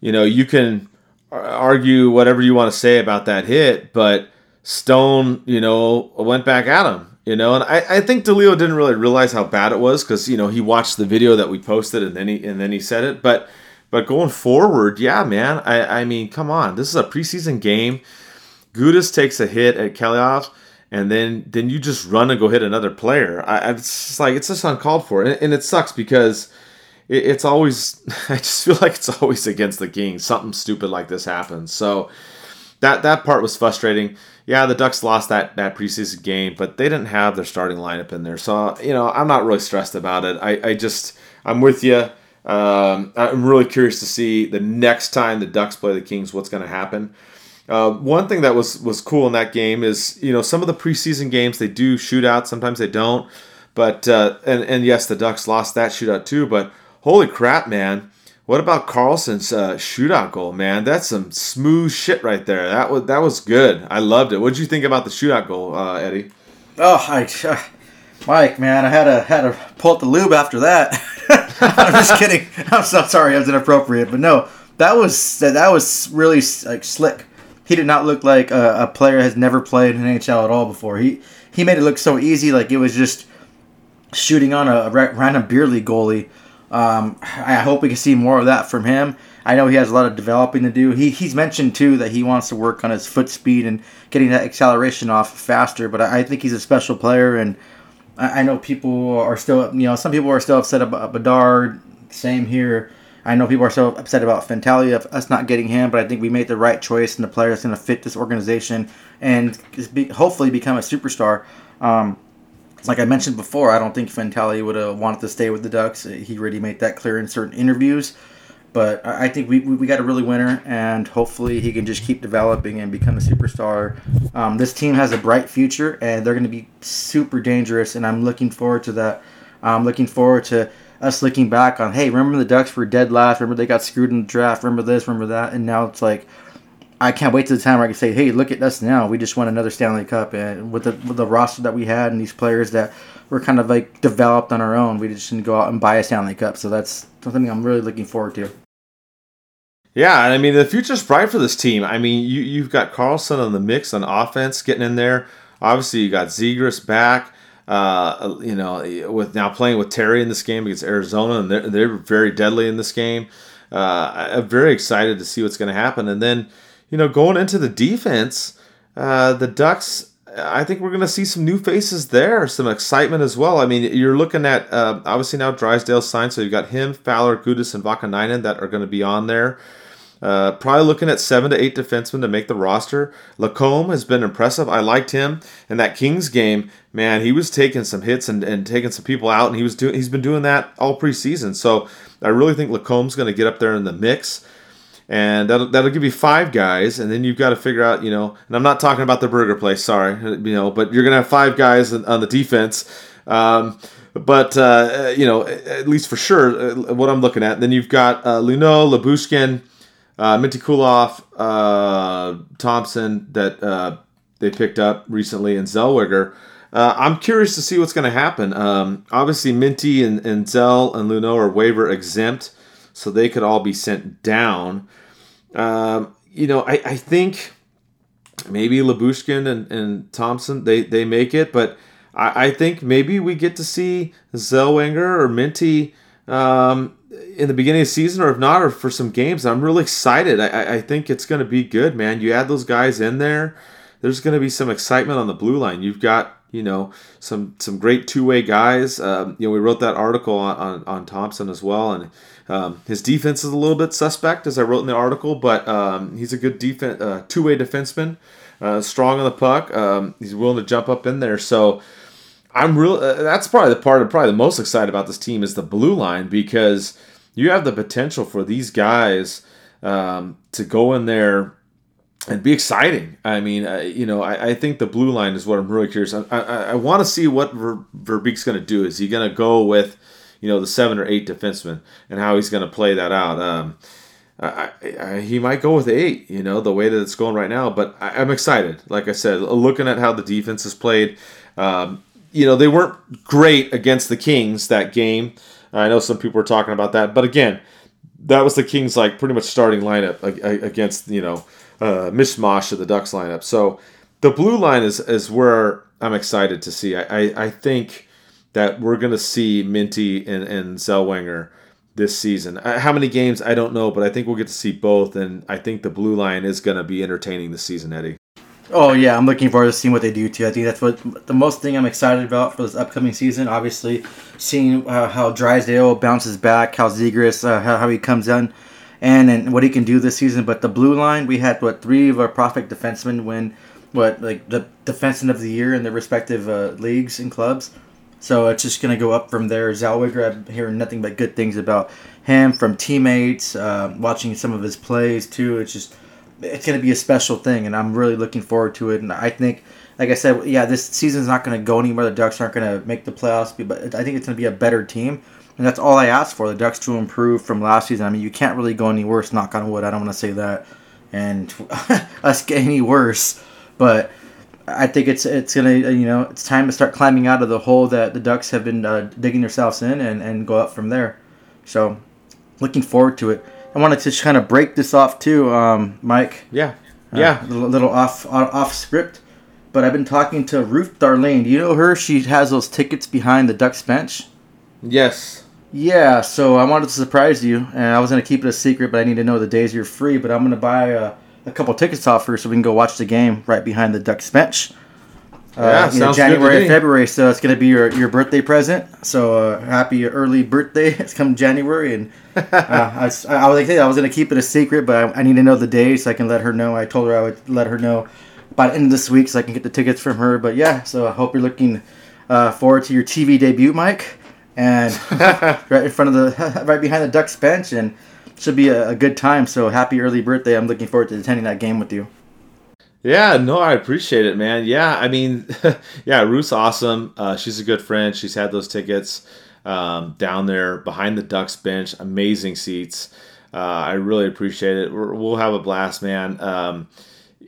you know, you can argue whatever you want to say about that hit, but Stone, you know, went back at him. You know, and I, I think DeLeo didn't really realize how bad it was because you know he watched the video that we posted and then he and then he said it, but but going forward, yeah, man. I, I mean, come on. This is a preseason game. Gudas takes a hit at Kaliyev, and then then you just run and go hit another player. I, it's just like it's just uncalled for, and, and it sucks because it, it's always I just feel like it's always against the Kings. Something stupid like this happens. So that that part was frustrating. Yeah, the Ducks lost that that preseason game, but they didn't have their starting lineup in there. So you know, I'm not really stressed about it. I, I just I'm with you. Um, I'm really curious to see the next time the Ducks play the Kings, what's going to happen. Uh, one thing that was was cool in that game is you know some of the preseason games they do shootouts, sometimes they don't. But uh, and and yes, the Ducks lost that shootout too. But holy crap, man! What about Carlsson's uh, shootout goal, man? That's some smooth shit right there. That was that was good. I loved it. What did you think about the shootout goal, uh, Eddie? Oh, I, Mike, man, I had to had to pull up the lube after that. I'm just kidding. I'm so sorry. That was inappropriate, but no, that was that was really like slick. He did not look like a, a player has never played in NHL at all before. He he made it look so easy, like it was just shooting on a, a random beer league goalie. Um, I hope we can see more of that from him. I know he has a lot of developing to do. He, he's mentioned too that he wants to work on his foot speed and getting that acceleration off faster. But I, I think he's a special player, and I, I, know people are still, you know, some people are still upset about Bedard. Same here. I know people are so upset about Fantilli of us not getting him, but I think we made the right choice, and the player that's going to fit this organization and be, hopefully become a superstar. Um, like I mentioned before, I don't think Fantilli would have wanted to stay with the Ducks. He already made that clear in certain interviews. But I think we, we got a really winner, and hopefully he can just keep developing and become a superstar. Um, this team has a bright future, and they're going to be super dangerous, and I'm looking forward to that. I'm looking forward to us looking back on, hey, remember the Ducks were dead last? Remember they got screwed in the draft? Remember this? Remember that? And now it's like, I can't wait to the time where I can say, "Hey, look at us now. We just won another Stanley Cup, and with the with the roster that we had and these players that were kind of like developed on our own, we just didn't go out and buy a Stanley Cup. So that's something I'm really looking forward to." Yeah, and I mean the future's bright for this team. I mean you you've got Carlsson on the mix on offense, getting in there. Obviously, you got Zegras back. Uh, you know, with now playing with Terry in this game against Arizona, and they're, they're very deadly in this game. Uh, I'm very excited to see what's going to happen. And then you know, going into the defense, uh, the Ducks, I think we're going to see some new faces there, some excitement as well. I mean, you're looking at uh, obviously now Drysdale signed, so you've got him, Fowler, Gudas, and Vaakanainen that are going to be on there. Uh, probably looking at seven to eight defensemen to make the roster. Lacombe has been impressive. I liked him in that Kings game. Man, he was taking some hits and, and taking some people out, and he was doing. He's been doing that all preseason. So I really think Lacombe's going to get up there in the mix and that'll that'll give you five guys, and then you've got to figure out, you know. And I'm not talking about the burger place, sorry, you know, but you're gonna have five guys on the defense. Um, but uh, you know, at least for sure, uh, what I'm looking at. then you've got uh, Luneau, Lyubushkin, uh, Mintyukov, uh, Thompson that uh, they picked up recently, and Zellweger. Uh, I'm curious to see what's going to happen. Um, obviously, Minty and, and Zell and Luneau are waiver exempt, so they could all be sent down. Um, you know, I, I think maybe Lyubushkin and, and Thompson they, they make it, but I, I think maybe we get to see Zellweger or Minty um, in the beginning of the season, or if not, or for some games. I'm really excited. I, I think it's going to be good, man. You add those guys in there, there's going to be some excitement on the blue line. You've got you know some some great two way guys. Um, you know, we wrote that article on, on, on Thompson as well, and um, his defense is a little bit suspect, as I wrote in the article, but um, he's a good defense, uh, two-way defenseman, uh, strong on the puck. Um, he's willing to jump up in there. So I'm real. Uh, that's probably the part of probably the most excited about this team is the blue line because you have the potential for these guys um, to go in there and be exciting. I mean, uh, you know, I, I, think the blue line is what I'm really curious. I, I, want to see what Ver, Verbeek's going to do. Is he going to go with you know the seven or eight defensemen and how he's going to play that out. Um, he might go with eight, you know, the way that it's going right now. But I, am excited. Like I said, looking at how the defense has played, um, you know, they weren't great against the Kings that game. I know some people were talking about that, but again, that was the Kings like pretty much starting lineup against you know uh, mishmash of the Ducks lineup. So the blue line is is where I'm excited to see. I I, I think that we're to see Minty and, and Zellweger this season. Uh, how many games, I don't know, but I think we'll get to see both, and I think the blue line is to be entertaining this season, Eddie. Oh yeah, I'm looking forward to seeing what they do too. I think that's what the most thing I'm excited about for this upcoming season. Obviously, seeing uh, how Drysdale bounces back, how Zegras, uh, how, how he comes in, and and what he can do this season. But the blue line, we had what three of our prospect defensemen win what like the defenseman of the year in their respective uh, leagues and clubs. So it's just gonna go up from there. Zellweger, I'm hearing nothing but good things about him from teammates, uh, watching some of his plays too. It's just it's going to be a special thing, and I'm really looking forward to it. And I think, like I said, yeah, this season's not going to go anywhere. The Ducks aren't going to make the playoffs, but I think it's going to be a better team. And that's all I asked for. The Ducks to improve from last season. I mean, you can't really go any worse. Knock on wood. I don't want to say that, and us get any worse. But I think it's it's gonna you know it's time to start climbing out of the hole that the Ducks have been uh, digging themselves in and, and go up from there. So, looking forward to it. I wanted to just kind of break this off too, um, Mike. Yeah, uh, yeah, a little off off script. But I've been talking to Ruth Darlene. Do you know her? She has those tickets behind the Ducks bench. Yes. Yeah, so I wanted to surprise you, and I was gonna keep it a secret, but I need to know the days you're free. But I'm gonna buy a, a couple tickets off her so we can go watch the game right behind the Ducks bench. Uh, yeah, know, January February, so it's gonna be your, your birthday present. So uh, happy early birthday! It's come January, and uh, I, was, I was like, I was gonna keep it a secret, but I, I, need to know the day so I can let her know. I told her I would let her know by the end of this week so I can get the tickets from her. But yeah, so I hope you're looking uh, forward to your TV debut, Mike, and right in front of the right behind the Ducks bench, and should be a, a good time. So happy early birthday! I'm looking forward to attending that game with you. Yeah, no, I appreciate it, man. Yeah, I mean, yeah, Ruth's awesome. Uh, she's a good friend. She's had those tickets um, down there behind the Ducks bench. Amazing seats. Uh, I really appreciate it. we will have a blast, man. Um,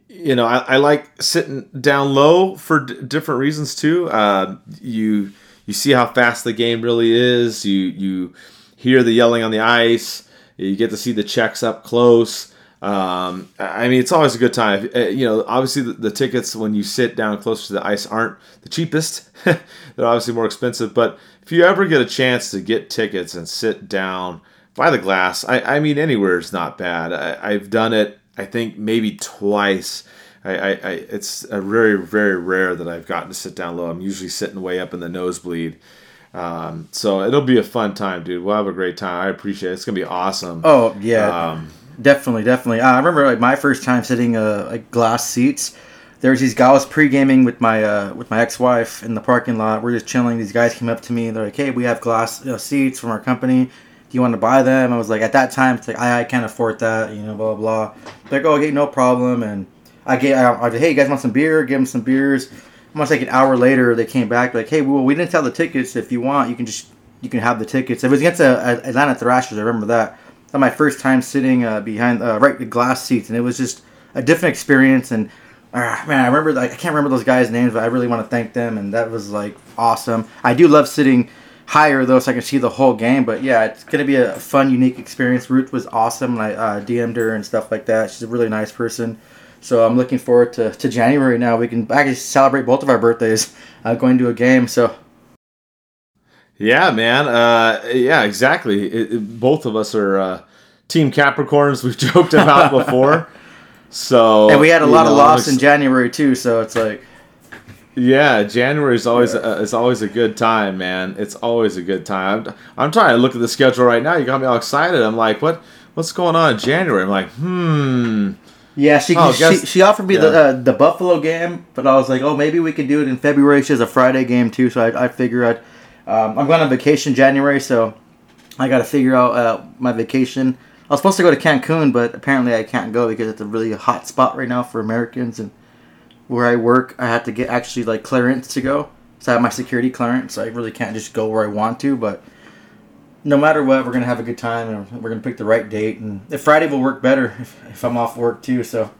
you know, I, I, like sitting down low for d- different reasons too. Uh, you you see how fast the game really is. You you hear the yelling on the ice. You get to see the checks up close. Um, I mean, it's always a good time. Uh, you know, obviously the, the, tickets when you sit down closer to the ice aren't the cheapest. They're obviously more expensive. But if you ever get a chance to get tickets and sit down by the glass, I, I mean, anywhere is not bad. I, have done it. I think maybe twice. I, I, I, it's a very very rare that I've gotten to sit down low. I'm usually sitting way up in the nosebleed. Um, so it'll be a fun time, dude. We'll have a great time. I appreciate it. It's gonna be awesome. Oh yeah. Um, Definitely, definitely. Uh, I remember like my first time sitting uh, like glass seats. There was these guys pre gaming with my uh, with my ex wife in the parking lot. We're just chilling. These guys came up to me. They're like, "Hey, we have glass seats from our company. Do you want to buy them?" I was like, at that time, it's like I, I can't afford that. You know, blah blah. blah. They're like, "Oh, okay, no problem." And I get, I, I "Hey, you guys want some beer?" Give them some beers. Almost like an hour later, they came back like, "Hey, well, we didn't sell the tickets. If you want, you can just you can have the tickets." It was against the uh, Atlanta Thrashers. I remember that my first time sitting uh, behind uh, right the glass seats, and it was just a different experience. And uh, man, I remember like I can't remember those guys' names, but I really want to thank them, and that was like awesome. I do love sitting higher though, so I can see the whole game. But yeah, it's gonna be a fun, unique experience. Ruth was awesome, and I uh, DM'd her and stuff like that. She's a really nice person. So I'm looking forward to, to January now. We can actually celebrate both of our birthdays uh, going to a game. So yeah, man. Uh, yeah, exactly. It, it, both of us are uh, Team Capricorns. We've joked about before. So and we had a lot know, of loss in January too. So it's like. Yeah, January is always yeah. a, it's always a good time, man. It's always a good time. I'm, I'm trying to look at the schedule right now. You got me all excited. I'm like, what what's going on in January? I'm like, hmm. Yeah, she oh, she, she offered me yeah. the uh, the Buffalo game, but I was like, oh, maybe we could do it in February. She has a Friday game too, so I I figure I'd um, I'm going on vacation January, so I got to figure out uh, my vacation. I was supposed to go to Cancun, but apparently I can't go because it's a really hot spot right now for Americans. And where I work, I have to get actually like clearance to go. So I have my security clearance, so I really can't just go where I want to. But no matter what, we're gonna have a good time, and we're gonna pick the right date. And if Friday will work better if, if I'm off work too. So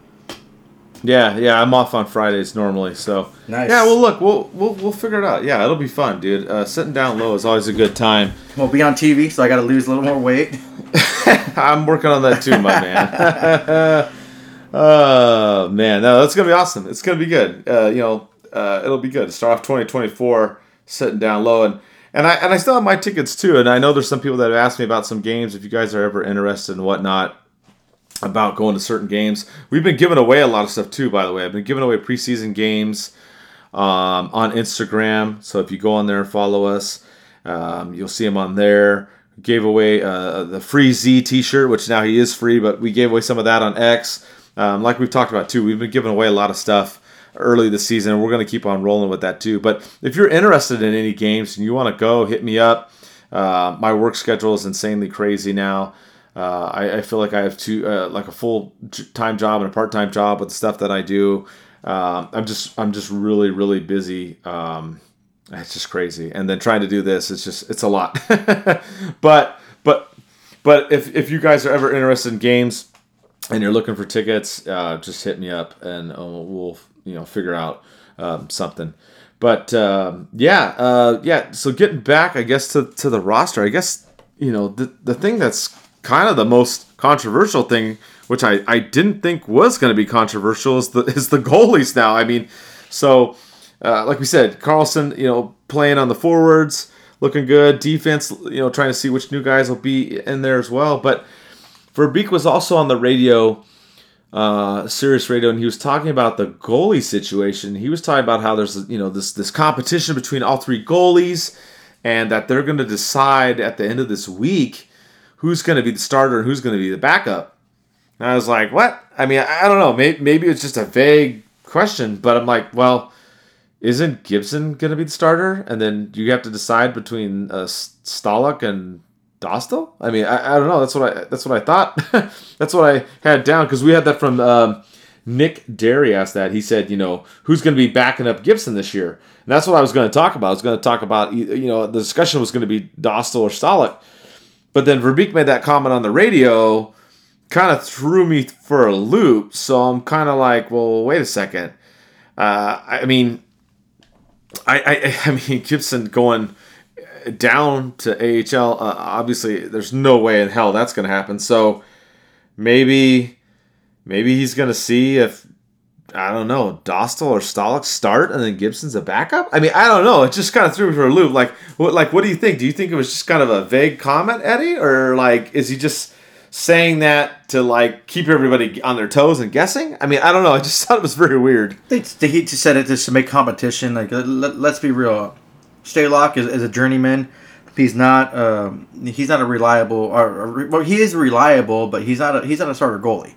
yeah, yeah, I'm off on Fridays normally, so nice. Yeah, well, look, we'll we'll we'll figure it out. Yeah, it'll be fun, dude. Uh, sitting down low is always a good time. We'll be on TV, so I got to lose a little more weight. I'm working on that too, my man. oh man, no, that's gonna be awesome. It's gonna be good. Uh, you know, uh, it'll be good. Start off 2024 sitting down low, and and I and I still have my tickets too. And I know there's some people that have asked me about some games. If you guys are ever interested and whatnot, about going to certain games. We've been giving away a lot of stuff too, by the way. I've been giving away preseason games um, on Instagram. So if you go on there and follow us, um, you'll see them on there. Gave away uh, the free Z T-shirt, which now he is free, but we gave away some of that on X. Um, like we've talked about too, we've been giving away a lot of stuff early this season, and we're going to keep on rolling with that too. But if you're interested in any games and you want to go, hit me up. Uh, my work schedule is insanely crazy now. Uh, I, I, feel like I have two, uh, like a full time job and a part time job with the stuff that I do. Uh, I'm just, I'm just really, really busy. Um, it's just crazy. And then trying to do this, it's just, it's a lot. but, but, but if if you guys are ever interested in games and you're looking for tickets, uh, just hit me up and uh, we'll, you know, figure out um, something. But um, yeah, yeah. So getting back, I guess to to the roster, I guess you know the the thing that's kind of the most controversial thing, which I, I didn't think was going to be controversial, is the is the goalies now. I mean, so uh, like we said, Carlsson, you know, playing on the forwards, looking good. Defense, you know, trying to see which new guys will be in there as well. But Verbeek was also on the radio, uh, Sirius Radio, and he was talking about the goalie situation. He was talking about how there's you know this this competition between all three goalies, and that they're going to decide at the end of this week who's going to be the starter and who's going to be the backup. And I was like, what? I mean, I don't know. Maybe, maybe it's just a vague question, but I'm like, well, isn't Gibson going to be the starter? And then you have to decide between uh, Stalock and Dostal. I mean, I, I don't know. That's what I that's what I thought. that's what I had down because we had that from um, Nick Derry asked that. He said, you know, who's going to be backing up Gibson this year? And that's what I was going to talk about. I was going to talk about, you know, the discussion was going to be Dostal or Stalock. But then Verbeek made that comment on the radio, kind of threw me for a loop. So I'm kind of like, well, wait a second. Uh, I mean, I, I, I mean Gibson going down to AHL. Uh, obviously, there's no way in hell that's going to happen. So maybe, maybe he's going to see if I don't know, Dostal or Stalock start and then Gibson's a backup? I mean, I don't know. It just kind of threw me for a loop. Like, what, like, what do you think? Do you think it was just kind of a vague comment, Eddie, or like, is he just saying that to like keep everybody on their toes and guessing? I mean, I don't know. I just thought it was very weird. They, he just said it just to make competition. Like, let, us be real. Stalock is, is a journeyman. He's not. Um, he's not a reliable. Or, or, well, he is reliable, but he's not. A, he's not a starter goalie.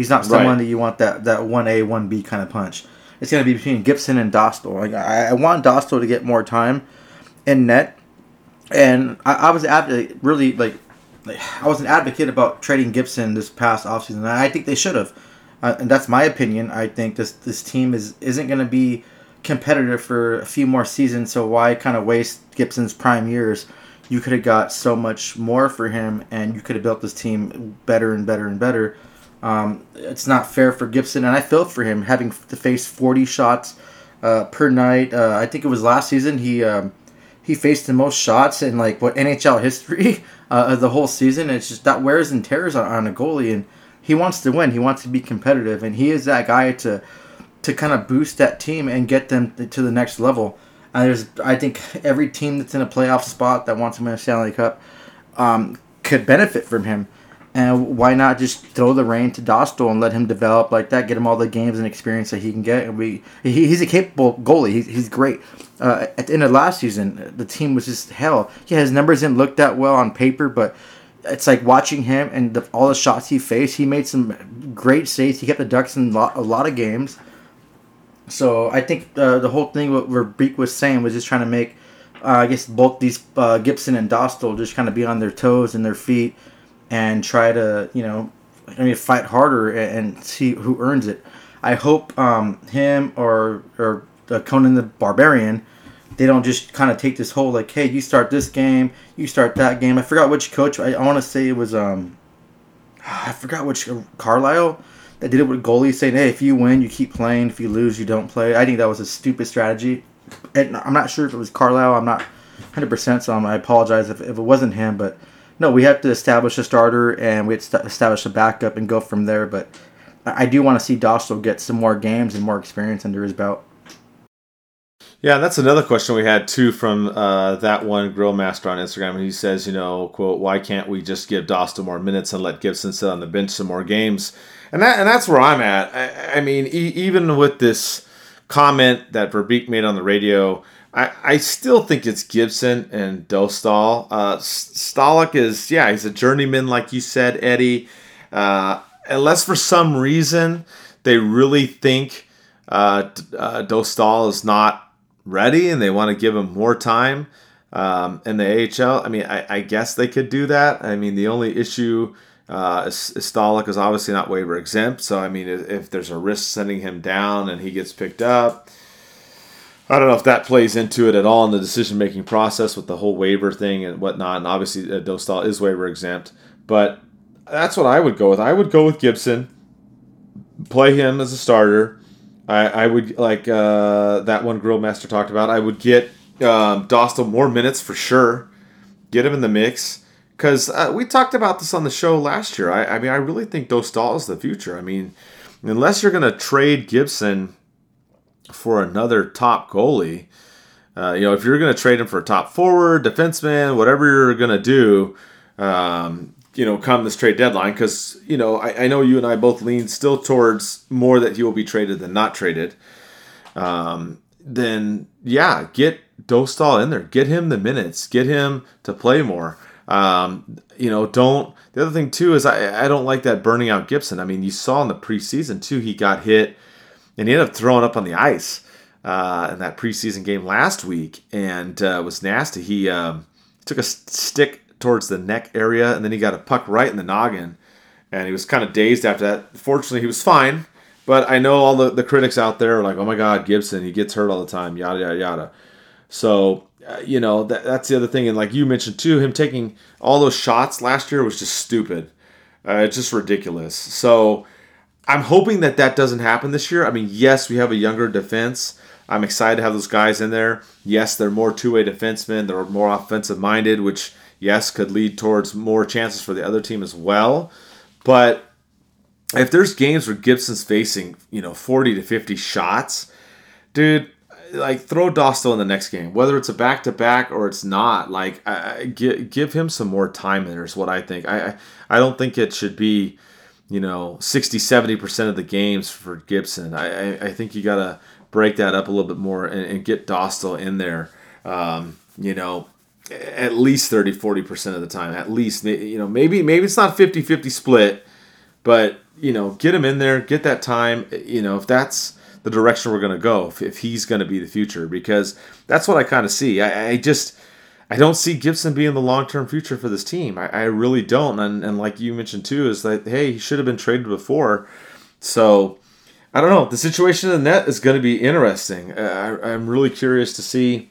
He's not someone right. that you want that that one A one B kind of punch. It's going to be between Gibson and Dostal. Like I, I want Dostal to get more time in net, and I, I was advocate really like, like I was an advocate about trading Gibson this past offseason. I think they should have, uh, and that's my opinion. I think this this team is isn't going to be competitive for a few more seasons. So why kind of waste Gibson's prime years? You could have got so much more for him, and you could have built this team better and better and better um, it's not fair for Gibson, and I feel for him having to face 40 shots uh, per night. Uh, I think it was last season he um, he faced the most shots in like what NHL history uh, the whole season. It's just that wears and tears on, on a goalie, and he wants to win. He wants to be competitive, and he is that guy to to kind of boost that team and get them to the next level. And there's, I think, every team that's in a playoff spot that wants to win a Stanley Cup um, could benefit from him. And why not just throw the reign to Dostal and let him develop like that, get him all the games and experience that he can get. And we, he, he's a capable goalie. He's, he's great. Uh, at the end of last season, the team was just hell. Yeah, his numbers didn't look that well on paper, but it's like watching him and the, all the shots he faced. He made some great saves. He kept the Ducks in a lot of games. So I think uh, the whole thing what Verbeek was saying was just trying to make, uh, I guess, both these uh, Gibson and Dostal just kind of be on their toes and their feet and try to you know I mean fight harder and, see who earns it. I hope um, him or or Conan the Barbarian they don't just kind of take this whole like hey you start this game you start that game. I forgot which coach I, I want to say it was um I forgot which uh, Carlisle that did it with goalies saying hey if you win you keep playing if you lose you don't play. I think that was a stupid strategy. And I'm not sure if it was Carlisle. I'm not 100% so I apologize if, if it wasn't him but no, we have to establish a starter and we have to establish a backup and go from there. But I do want to see Dostal get some more games and more experience under his belt. Yeah, that's another question we had too from uh, that one grill master on Instagram, and he says, you know, quote, why can't we just give Dostal more minutes and let Gibson sit on the bench some more games? And that and that's where I'm at. I, I mean, e- even with this comment that Verbeek made on the radio, I, I still think it's Gibson and Dostal. Uh, is, yeah, he's a journeyman, like you said, Eddie. Uh, unless for some reason they really think uh, uh, Dostal is not ready and they want to give him more time um, in the AHL, I mean, I, I, guess they could do that. I mean, the only issue uh, is, is is obviously not waiver exempt. So, I mean, if, if there's a risk sending him down and he gets picked up, I don't know if that plays into it at all in the decision making process with the whole waiver thing and whatnot. And obviously, uh, Dostal is waiver exempt. But that's what I would go with. I would go with Gibson, play him as a starter I, I would like uh, that one Grill Master talked about. I would get um, Dostal more minutes for sure. Get him in the mix because uh, we talked about this on the show last year. I, I mean, I really think Dostal is the future. I mean, unless you're going to trade Gibson for another top goalie, uh, you know, if you're going to trade him for a top forward, defenseman, whatever you're going to do, um, you know, come this trade deadline, because you know, I, I, know you and I both lean still towards more that he will be traded than not traded. Um, then yeah, get Dostal in there, get him the minutes, get him to play more. Um, you know, don't. The other thing too is I I don't like that burning out Gibson. I mean, you saw in the preseason too, he got hit, and he ended up throwing up on the ice uh, in that preseason game last week, and uh, was nasty. He um, took a stick towards the neck area, and then he got a puck right in the noggin, and he was kind of dazed after that. Fortunately, he was fine, but I know all the, the critics out there are like, oh my God, Gibson, he gets hurt all the time, yada, yada, yada. So, uh, you know, that, that's the other thing. And like you mentioned too, him taking all those shots last year was just stupid. Uh, it's just ridiculous. So, I'm hoping that that doesn't happen this year. I mean, yes, we have a younger defense. I'm excited to have those guys in there. Yes, they're more two way defensemen. They're more offensive minded, which yes, could lead towards more chances for the other team as well. But if there's games where Gibson's facing, you know, 40 to 50 shots, dude, like throw Dostal in the next game, whether it's a back to back or it's not. Like, give, give him some more time in there is what I think. I, I don't think it should be, you know, 60, 70% of the games for Gibson. I, I, I think you got to break that up a little bit more and, and get Dostal in there. Um, you know, at least 30 40% of the time at least you know maybe maybe it's not 50 50 split but you know get him in there get that time you know if that's the direction we're going to go if, if he's going to be the future because that's what i kind of see I, I, just i don't see gibson being the long-term future for this team. I, I really don't. And, and like you mentioned too is that hey he should have been traded before. So i don't know. The situation in the net is going to be interesting. Uh, I, i'm really curious to see.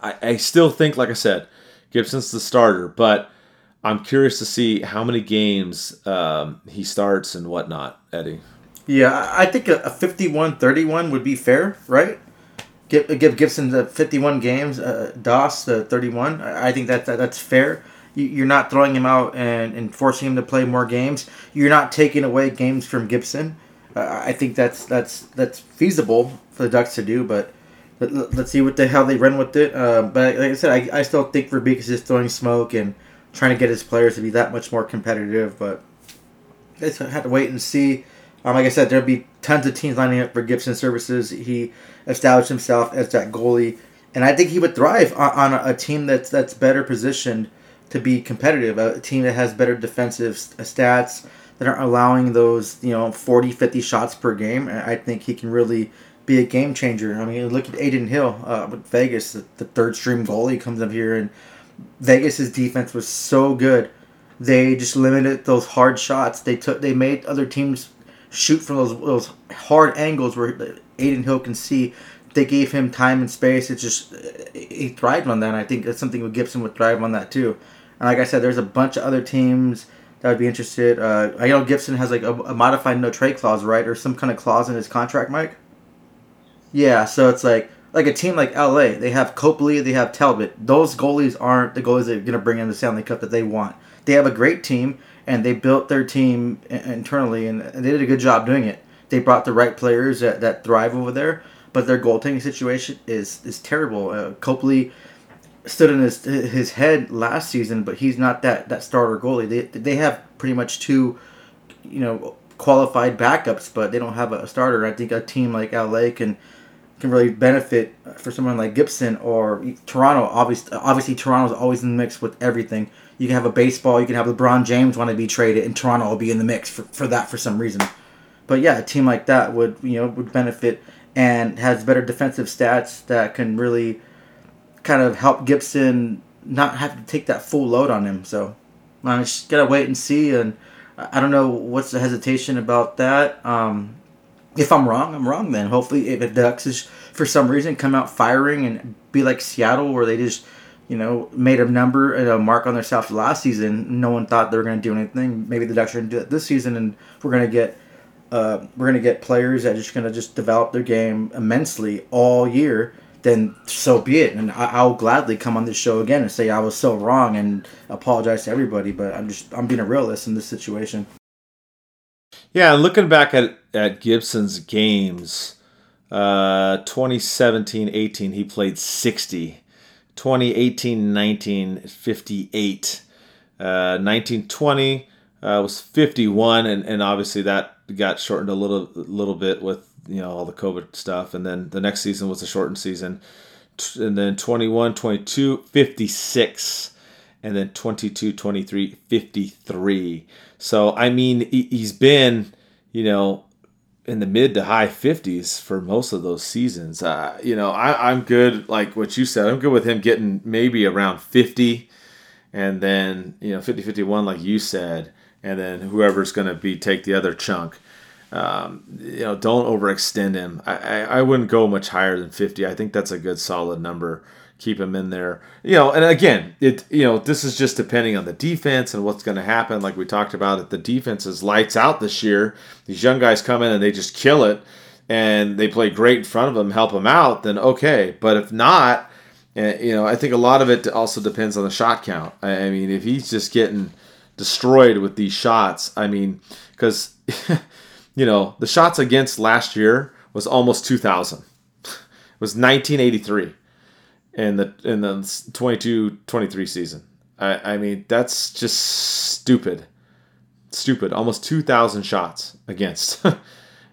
I, I still think, like I said, Gibson's the starter, but I'm curious to see how many games um, he starts and whatnot, Eddie. Yeah, I think a, 51 31 would be fair, right? Give, give Gibson the 51 games, uh, Doss the 31. I think that, that that's fair. You're not throwing him out and, and forcing him to play more games. You're not taking away games from Gibson. Uh, I think that's that's that's feasible for the Ducks to do, but let, us see what the hell they run with it. Uh, but like I said, I, I still think Verbeek is just throwing smoke and trying to get his players to be that much more competitive. But I just have to wait and see. Um, like I said, there'll be tons of teams lining up for Gibson services. He established himself as that goalie, and I think he would thrive on, on a, team that's that's better positioned to be competitive. A team that has better defensive stats that aren't allowing those you know 40, 50 shots per game. I think he can really be a game changer. I mean, look at Adin Hill uh, with Vegas, the, the third stream goalie comes up here, and Vegas's defense was so good. They just limited those hard shots. They took, they made other teams shoot from those those hard angles where Adin Hill can see. They gave him time and space. It's just he thrived on that. And I think that's something with Gibson would thrive on that too. And like I said, there's a bunch of other teams that would be interested. Uh, I know Gibson has like a, a modified no trade clause, right, or some kind of clause in his contract, Mike. Yeah, so it's like like a team like LA, they have Copley, they have Talbot. Those goalies aren't the goalies that are going to bring in the Stanley Cup that they want. They have a great team, and they built their team internally, and they did a good job doing it. They brought the right players that, that thrive over there. but their goaltending situation is is terrible. Uh, Copley stood in his his head last season, but he's not that that starter goalie. They they have pretty much two, you know, qualified backups, but they don't have a starter. I think a team like LA can can really benefit for someone like Gibson or Toronto. Obviously, obviously Toronto's always in the mix with everything. You can have a baseball. You can have LeBron James want to be traded, and Toronto will be in the mix for, for that for some reason. But yeah, a team like that would you know would benefit and has better defensive stats that can really kind of help Gibson not have to take that full load on him. So I just gotta wait and see. And I don't know what's the hesitation about that. Um, if I'm wrong, I'm wrong. Then hopefully, if the Ducks is for some reason come out firing and be like Seattle, where they just you know made a number a mark on themselves last season, no one thought they were going to do anything. Maybe the Ducks are going to do it this season, and we're going to get. Uh, we're gonna get players that are just gonna just develop their game immensely all year, then so be it. And I, will gladly come on this show again and say I was so wrong and apologize to everybody. But I'm just I'm being a realist in this situation. Yeah, looking back at at Gibson's games, uh, 2017-18 he played 60. 2018-19 58. Uh, 1920 uh, was 51 and, and obviously that got shortened a little little bit with you know all the COVID stuff, and then the next season was a shortened season, and then 21, 22, 56, and then 22, 23, 53. So I mean, he's been you know in the mid to high 50s for most of those seasons. Uh, you know, I, I'm good, like what you said, I'm good with him getting maybe around 50 and then, you know, 50 51, like you said, and then whoever's going to be take the other chunk. Um, you know, don't overextend him. I, I, I, wouldn't go much higher than 50. I think that's a good solid number. Keep him in there. You know, and again, it you know, this is just depending on the defense and what's going to happen. Like we talked about, if the defense is lights out this year, these young guys come in and they just kill it and they play great in front of them, help them out, then okay. But if not, eh, you know, I think a lot of it also depends on the shot count. I mean, if he's just getting destroyed with these shots, I mean, because you know, the shots against last year was almost 2,000. It was 1983 in the in the 22-23 season. I, I mean, that's just stupid. Stupid. Almost 2,000 shots against. uh,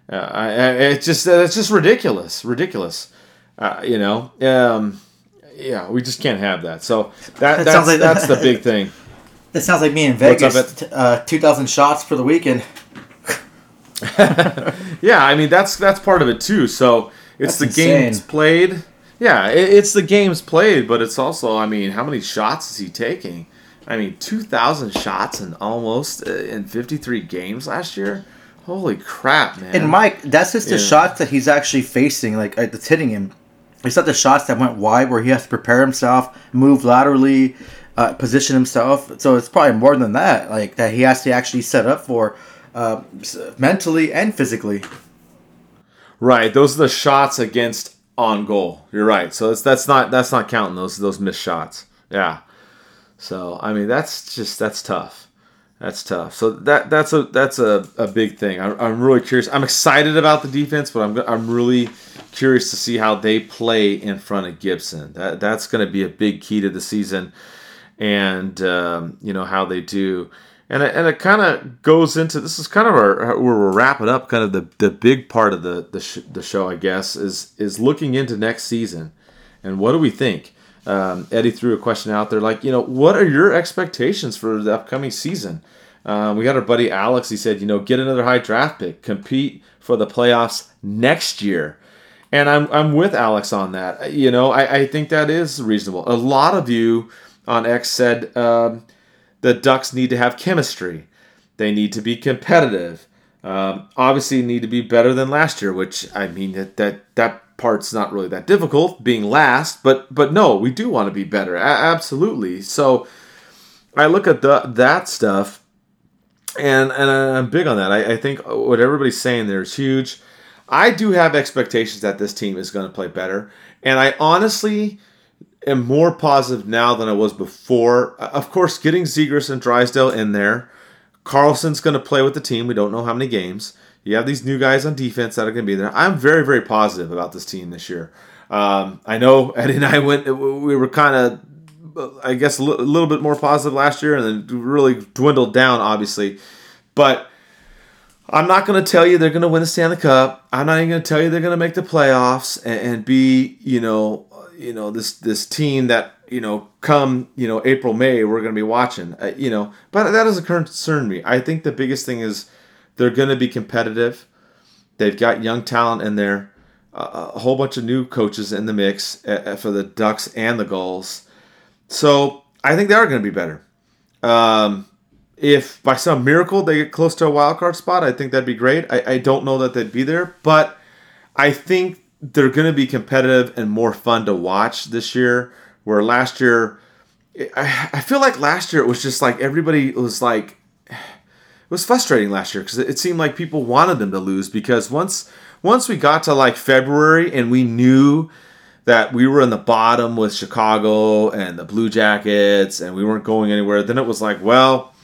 I, I, it's just it's just ridiculous. Ridiculous. Uh, you know, um, yeah, we just can't have that. So that, that's, like that's the big thing. That sounds like me in Vegas. Uh, 2,000 shots for the weekend. yeah, I mean that's that's part of it too. So it's that's the insane. games played. Yeah, it, it's the games played, but it's also I mean, how many shots is he taking? I mean, two thousand shots in almost uh, in fifty three games last year. Holy crap, man! And Mike, that's just the yeah. shots that he's actually facing, like that's hitting him. It's not the shots that went wide where he has to prepare himself, move laterally, uh, position himself. So it's probably more than that, like that he has to actually set up for uh, mentally and physically. Right, those are the shots against on goal. You're right. So that's that's not that's not counting those those missed shots. Yeah. So I mean that's just that's tough. That's tough. So that that's a that's a, a big thing. I'm, I'm really curious. I'm excited about the defense, but I'm I'm really curious to see how they play in front of Gibson. That that's going to be a big key to the season, and um, you know how they do and it, and it kind of goes into this is kind of our where we're wrapping up kind of the, the big part of the the, sh- the show I guess is is looking into next season. And what do we think? Um, Eddie threw a question out there like you know what are your expectations for the upcoming season? Um, we got our buddy Alex he said you know get another high draft pick compete for the playoffs next year. And I'm, I'm with Alex on that. You know I, I think that is reasonable. A lot of you on X said um, the Ducks need to have chemistry. They need to be competitive. Um, obviously, need to be better than last year, which I mean that that that part's not really that difficult, being last. But but no, we do want to be better, a- absolutely. So I look at the that stuff, and and I'm big on that. I, I think what everybody's saying there is huge. I do have expectations that this team is going to play better, and I honestly am more positive now than I was before. Of course, getting Zegras and Drysdale in there. Carlsson's going to play with the team. We don't know how many games. You have these new guys on defense that are going to be there. I'm very, very positive about this team this year. Um, I know Eddie and I went. We were kind of, I guess, a little bit more positive last year, and then really dwindled down, obviously. But I'm not going to tell you they're going to win the Stanley Cup. I'm not even going to tell you they're going to make the playoffs and, and, be, you know, you know this this team that you know come you know April May we're going to be watching. Uh, you know, but that doesn't concern me. I think the biggest thing is they're going to be competitive. They've got young talent in there, uh, a whole bunch of new coaches in the mix uh, for the Ducks and the Gulls. So I think they are going to be better. Um, if by some miracle they get close to a wild card spot, I think that'd be great. I, I don't know that they'd be there, but I think they're going to be competitive and more fun to watch this year. Where last year, I, I feel like last year it was just like everybody was like, it was frustrating last year because it seemed like people wanted them to lose because once once we got to like February and we knew that we were in the bottom with Chicago and the Blue Jackets and we weren't going anywhere, then it was like, well,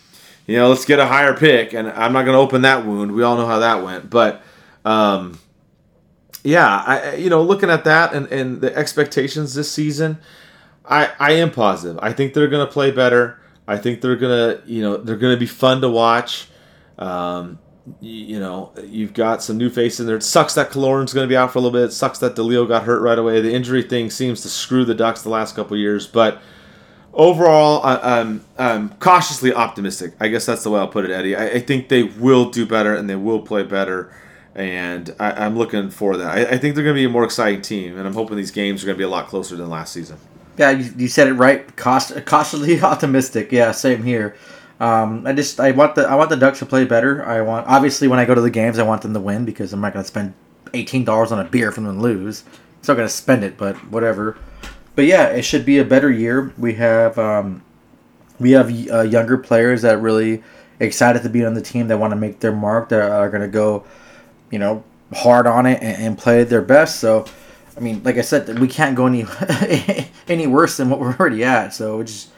you know, let's get a higher pick. And I'm not going to open that wound. We all know how that went. But, um, yeah, I, you know, looking at that and, and the expectations this season, I, I am positive. I think they're to play better. I think they're to, you know, they're to be fun to watch. Um, you, know, you've got some new faces in there. It sucks that Killorn's going to be out for a little bit. It sucks that De Leo got hurt right away. The injury thing seems to screw the Ducks the last couple years. But overall, I, I'm, I'm cautiously optimistic. I guess that's the way I'll put it, Eddie. I, I think they will do better and they will play better and I, am looking for that. I, I think they're going to be a more exciting team, and I'm hoping these games are going to be a lot closer than last season. Yeah, you, you said it right. Caust- cautiously optimistic. Yeah, same here. Um, I just I want the I want the Ducks to play better. I want obviously when I go to the games, I want them to win because I'm not going to spend eighteen dollars on a beer for them to lose. So I'm still going to spend it, but whatever. But yeah, it should be a better year. We have um, we have uh, younger players that really excited to be on the team that want to make their mark. That are going to go you know, hard on it and, and play their best. So, I mean, like I said, we can't go any any worse than what we're already at. So we just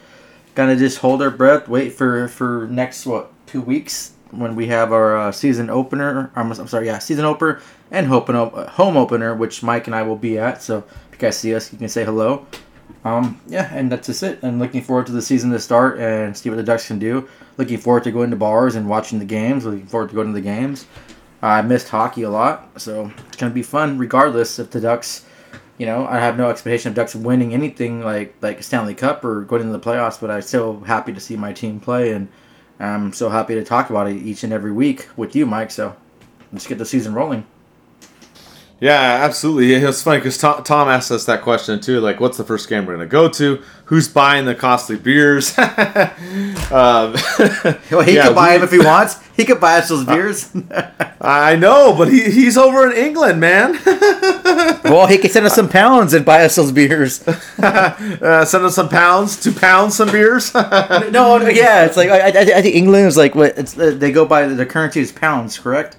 gotta just hold our breath, wait for for next what two weeks when we have our uh, season opener. I'm, I'm, sorry, yeah, season opener and home home opener, which Mike and I will be at. So if you guys see us, you can say hello. Um, yeah, and that's just it. I'm looking forward to the season to start and see what the Ducks can do. Looking forward to going to bars and watching the games. Looking forward to going to the games. Uh, I missed hockey a lot, so it's gonna be fun regardless if the Ducks. You know, I have no expectation of Ducks winning anything like like Stanley Cup or going into the playoffs, but I'm so happy to see my team play, and I'm so happy to talk about it each and every week with you, Mike. So let's get the season rolling. Yeah, absolutely. It was funny because Tom, Tom, asked us that question too. Like, what's the first game we're going to go to? Who's buying the costly beers? um, well, he yeah, buy we, them if he wants. He could buy us those beers. I know, but he, he's over in England, man. well, he could send us some pounds and buy us those beers. uh, send us some pounds to pound some beers. no, yeah, it's like I, I, I think England is like what it's, uh, they go by the currency is pounds, correct?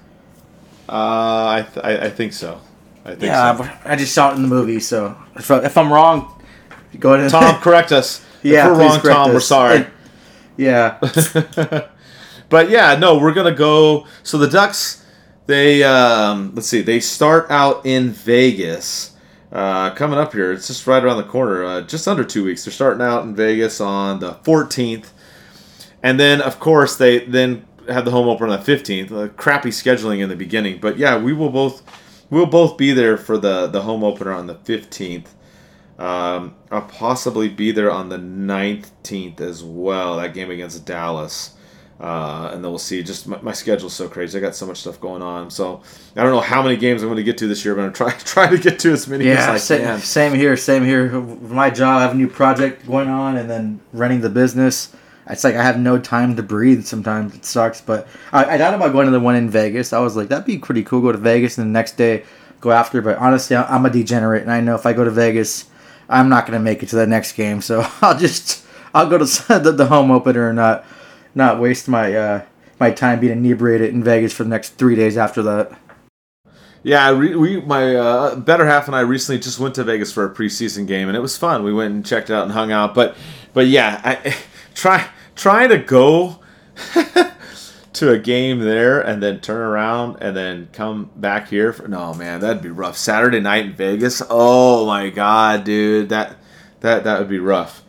Uh, I, th- I, I think so. I think yeah, so. I just saw it in the movie, so if, if I'm wrong, go ahead. And Tom, correct us. yeah, if we're wrong, Tom, us. we're sorry. And, yeah. but yeah, no, we're gonna go. So the Ducks, they um, let's see, they start out in Vegas. Uh, coming up here, it's just right around the corner. Uh, just under two weeks. They're starting out in Vegas on the 14th, and then of course they then have the home opener on the 15th. Uh, crappy scheduling in the beginning, but yeah, we will both we'll both be there for the the home opener on the 15th. Um, I'll possibly be there on the 19th as well. That game against Dallas. Uh, and then we'll see. Just my, my schedule's so crazy. I got so much stuff going on. So I don't know how many games I'm going to get to this year, but I'm try try to get to as many yeah, as I same, can. Same here. Same here. My job, I have a new project going on, and then running the business. It's like I have no time to breathe. Sometimes it sucks, but I, I thought about going to the one in Vegas. I was like, that'd be pretty cool. Go to Vegas and the next day go after. But honestly, I'm a degenerate, and I know if I go to Vegas, I'm not gonna make it to the next game. So I'll just I'll go to the, the home opener and not not waste my uh, my time being inebriated in Vegas for the next three days after that. Yeah, we my uh, better half and I recently just went to Vegas for a preseason game, and it was fun. We went and checked it out and hung out. But but yeah, I try trying to go to a game there and then turn around and then come back here for no man that'd be rough. Saturday night in vegas? Oh my god dude that that that would be rough.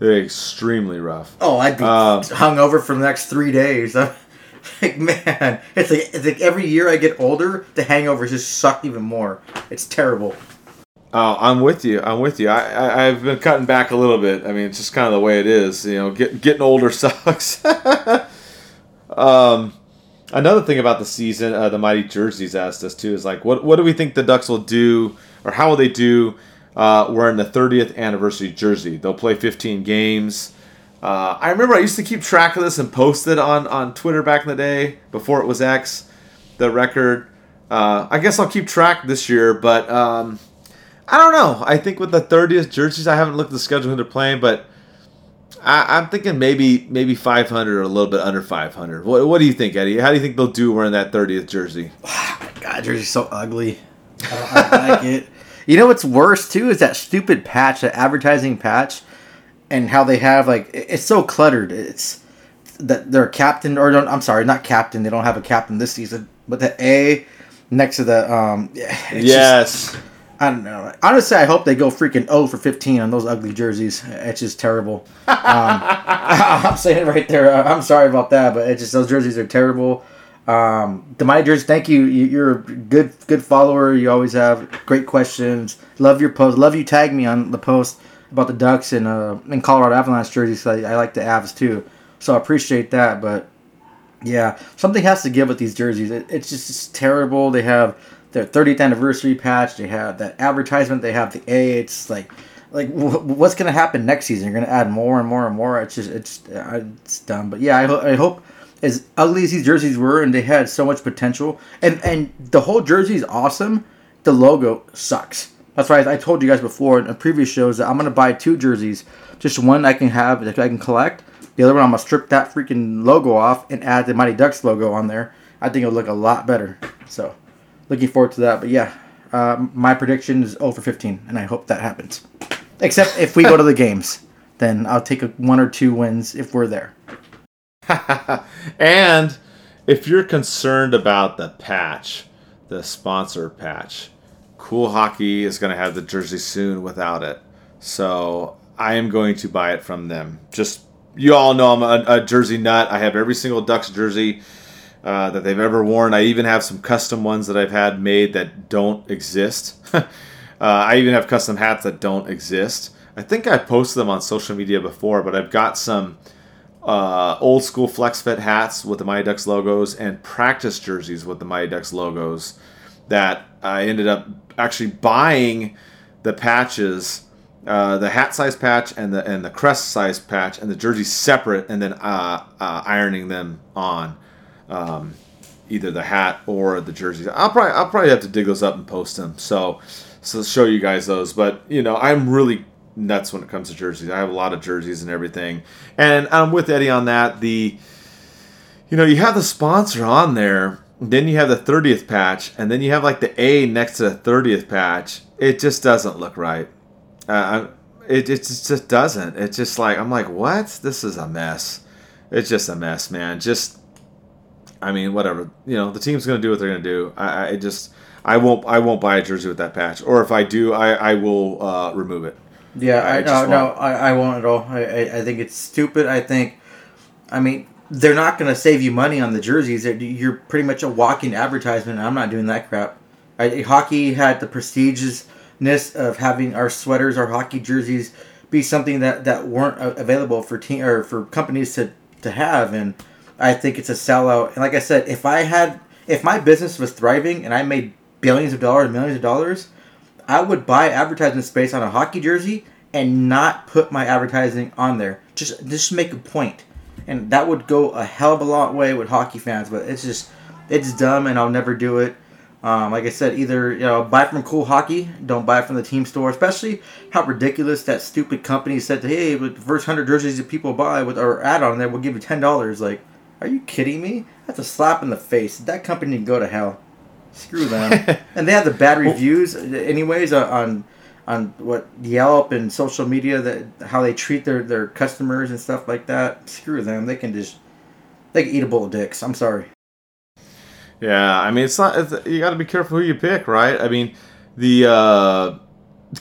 Extremely rough. Oh i'd be Um, hung over for the next three days. I'm like man it's like, it's like every year i get older the hangovers just suck even more. It's terrible Oh, I'm with you. I'm with you. I, I I've been cutting back a little bit. I mean, it's just kind of the way it is. You know, get, getting older sucks. um, another thing about the season, uh, the Mighty Jerseys asked us too, is like, what what do we think the Ducks will do, or how will they do? Uh, wearing the 30th anniversary jersey. They'll play 15 games. Uh, I remember I used to keep track of this and post it on on Twitter back in the day before it was X, the record. Uh, I guess I'll keep track this year, but. Um, I don't know. I think with the 30th jerseys, I haven't looked at the schedule who they're playing, but I, I'm thinking maybe maybe 500 or a little bit under 500. What, what do you think, Eddie? How do you think they'll do wearing that 30th jersey? God, jersey's so ugly. I don't, like it. You know what's worse too is that stupid patch, that advertising patch, and how they have like it's so cluttered. It's that their captain or don't, I'm sorry, not captain. They don't have a captain this season, but the A next to the um. It's just- yes. I don't know. Honestly, I hope they go freaking 0 for 15 on those ugly jerseys. It's just terrible. Um, I'm saying it right there. Uh, I'm sorry about that, but it's just those jerseys are terrible. Um, the Mighty Jerseys, thank you. You- You're a good good follower. You always have great questions. Love your post. Love you tag me on the post about the Ducks and uh, and Colorado Avalanche jerseys. I, I like the Avs too, so I appreciate that. But yeah, something has to give with these jerseys. It, it's just it's terrible. They have their 30th anniversary patch. They have that advertisement. They have the A. It's like, like wh- what's gonna happen next season? You're gonna add more and more and more. It's just it's uh, it's dumb. But yeah, I, ho- I hope as ugly as these jerseys were, and they had so much potential, and and the whole jersey is awesome. The logo sucks. That's why I, I told you guys before in a previous shows that I'm gonna buy two jerseys. Just one I can have that I can collect. The other one I'm gonna strip that freaking logo off and add the Mighty Ducks logo on there. I think it'll look a lot better. So, looking forward to that. But yeah, uh, my prediction is 0 for 15, and I hope that happens. Except if we go to the games, then I'll take a one or two wins if we're there. and if you're concerned about the patch, the sponsor patch, Cool Hockey is going to have the jersey soon without it. So I am going to buy it from them. Just you all know I'm a, a jersey nut. I have every single Ducks jersey uh, that they've ever worn. I even have some custom ones that I've had made that don't exist. uh, I even have custom hats that don't exist. I think I posted them on social media before, but I've got some uh, old school flex fit hats with the Mighty Ducks logos and practice jerseys with the Mighty Ducks logos that I ended up actually buying the patches, uh, the hat size patch and the and the crest size patch and the jersey separate, and then uh, uh, ironing them on. Um, either the hat or the jerseys. I'll probably I'll probably have to dig those up and post them. So so show you guys those. But you know I'm really nuts when it comes to jerseys. I have a lot of jerseys and everything, and I'm with Eddie on that. The you know you have the sponsor on there. Then you have the 30th patch, and then you have like the A next to the 30th patch. It just doesn't look right. Uh, it, it just just doesn't. It's just like I'm like, what? This is a mess. It's just a mess, man. Just I mean, whatever. You know, the team's going to do what they're going to do. I, I just, I won't, I won't buy a jersey with that patch. Or if I do, I, I will uh, remove it. Yeah, I I, no, just no, I, I won't at all. I, I, I think it's stupid. I think, I mean, they're not going to save you money on the jerseys. They're- You're pretty much a walking advertisement. I'm not doing that crap. I, hockey had the prestigiousness of having our sweaters, our hockey jerseys, be something that, that weren't available for team or for companies to, to have, and I think it's a sellout. And like I said, if I had, if my business was thriving and I made billions of dollars, millions of dollars, I would buy advertising space on a hockey jersey and not put my advertising on there. Just just make a point. And that would go a hell of a lot way with hockey fans, but it's just it's dumb and I'll never do it. Um, like I said, either you know buy from Cool Hockey, don't buy from the team store. Especially how ridiculous that stupid company said, "Hey, with the first hundred jerseys that people buy with our ad on there, we'll give you ten dollars." Like, are you kidding me? That's a slap in the face. That company can go to hell. Screw them. and they have the bad reviews, anyways, uh, on on what Yelp and social media that how they treat their their customers and stuff like that. Screw them. They can just They can eat a bowl of dicks. I'm sorry. Yeah, I mean, it's not. It's, you got to be careful who you pick, right? I mean, the uh,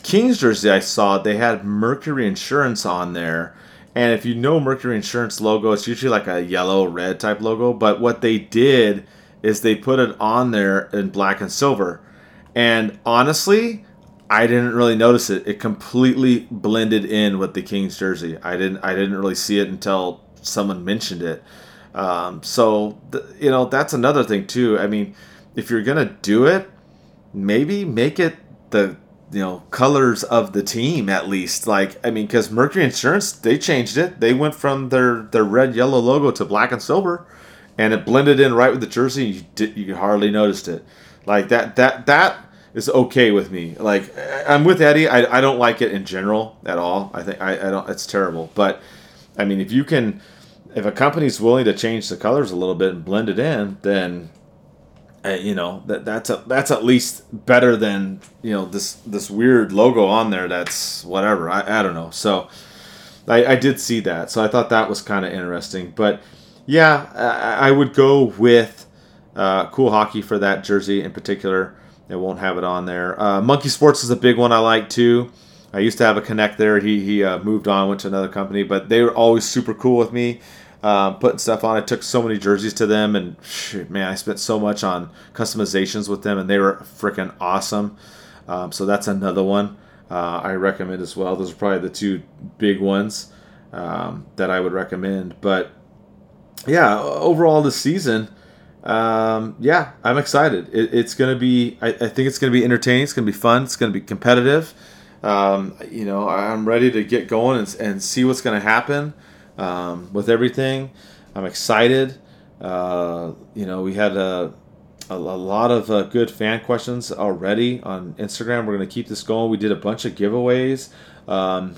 Kings jersey I saw, they had Mercury Insurance on there, and if you know Mercury Insurance logo, it's usually like a yellow red type logo. But what they did is they put it on there in black and silver, and honestly, I didn't really notice it. It completely blended in with the Kings jersey. I didn't. I didn't really see it until someone mentioned it. Um, so th- you know that's another thing too. I mean, if you're gonna do it, maybe make it the you know colors of the team at least. Like I mean, because Mercury Insurance they changed it. They went from their their red yellow logo to black and silver, and it blended in right with the jersey. You did, you hardly noticed it. Like that that that is okay with me. Like I'm with Eddie. I, I don't like it in general at all. I think I, I don't. It's terrible. But I mean, if you can if a company's willing to change the colors a little bit and blend it in, then uh, you know that that's a, that's at least better than you know this this weird logo on there. That's whatever. I, I don't know. So I, I did see that. So I thought that was kind of interesting. But yeah, I, I would go with uh, Cool Hockey for that jersey in particular. It won't have it on there. Uh, Monkey Sports is a big one I like too. I used to have a connect there. He he uh, moved on, went to another company, but they were always super cool with me uh, putting stuff on. I took so many jerseys to them, and man, I spent so much on customizations with them, and they were freaking awesome. Um, so that's another one uh, I recommend as well. Those are probably the two big ones um, that I would recommend. But yeah, overall this season, um, yeah, I'm excited. It, it's going to be, I, I, think it's going to be entertaining. It's going to be fun. It's going to be competitive. Um, you know, I'm ready to get going and, and see what's going to happen um, with everything. I'm excited. Uh, you know, we had a, a, a lot of uh, good fan questions already on Instagram. We're going to keep this going. We did a bunch of giveaways. Um,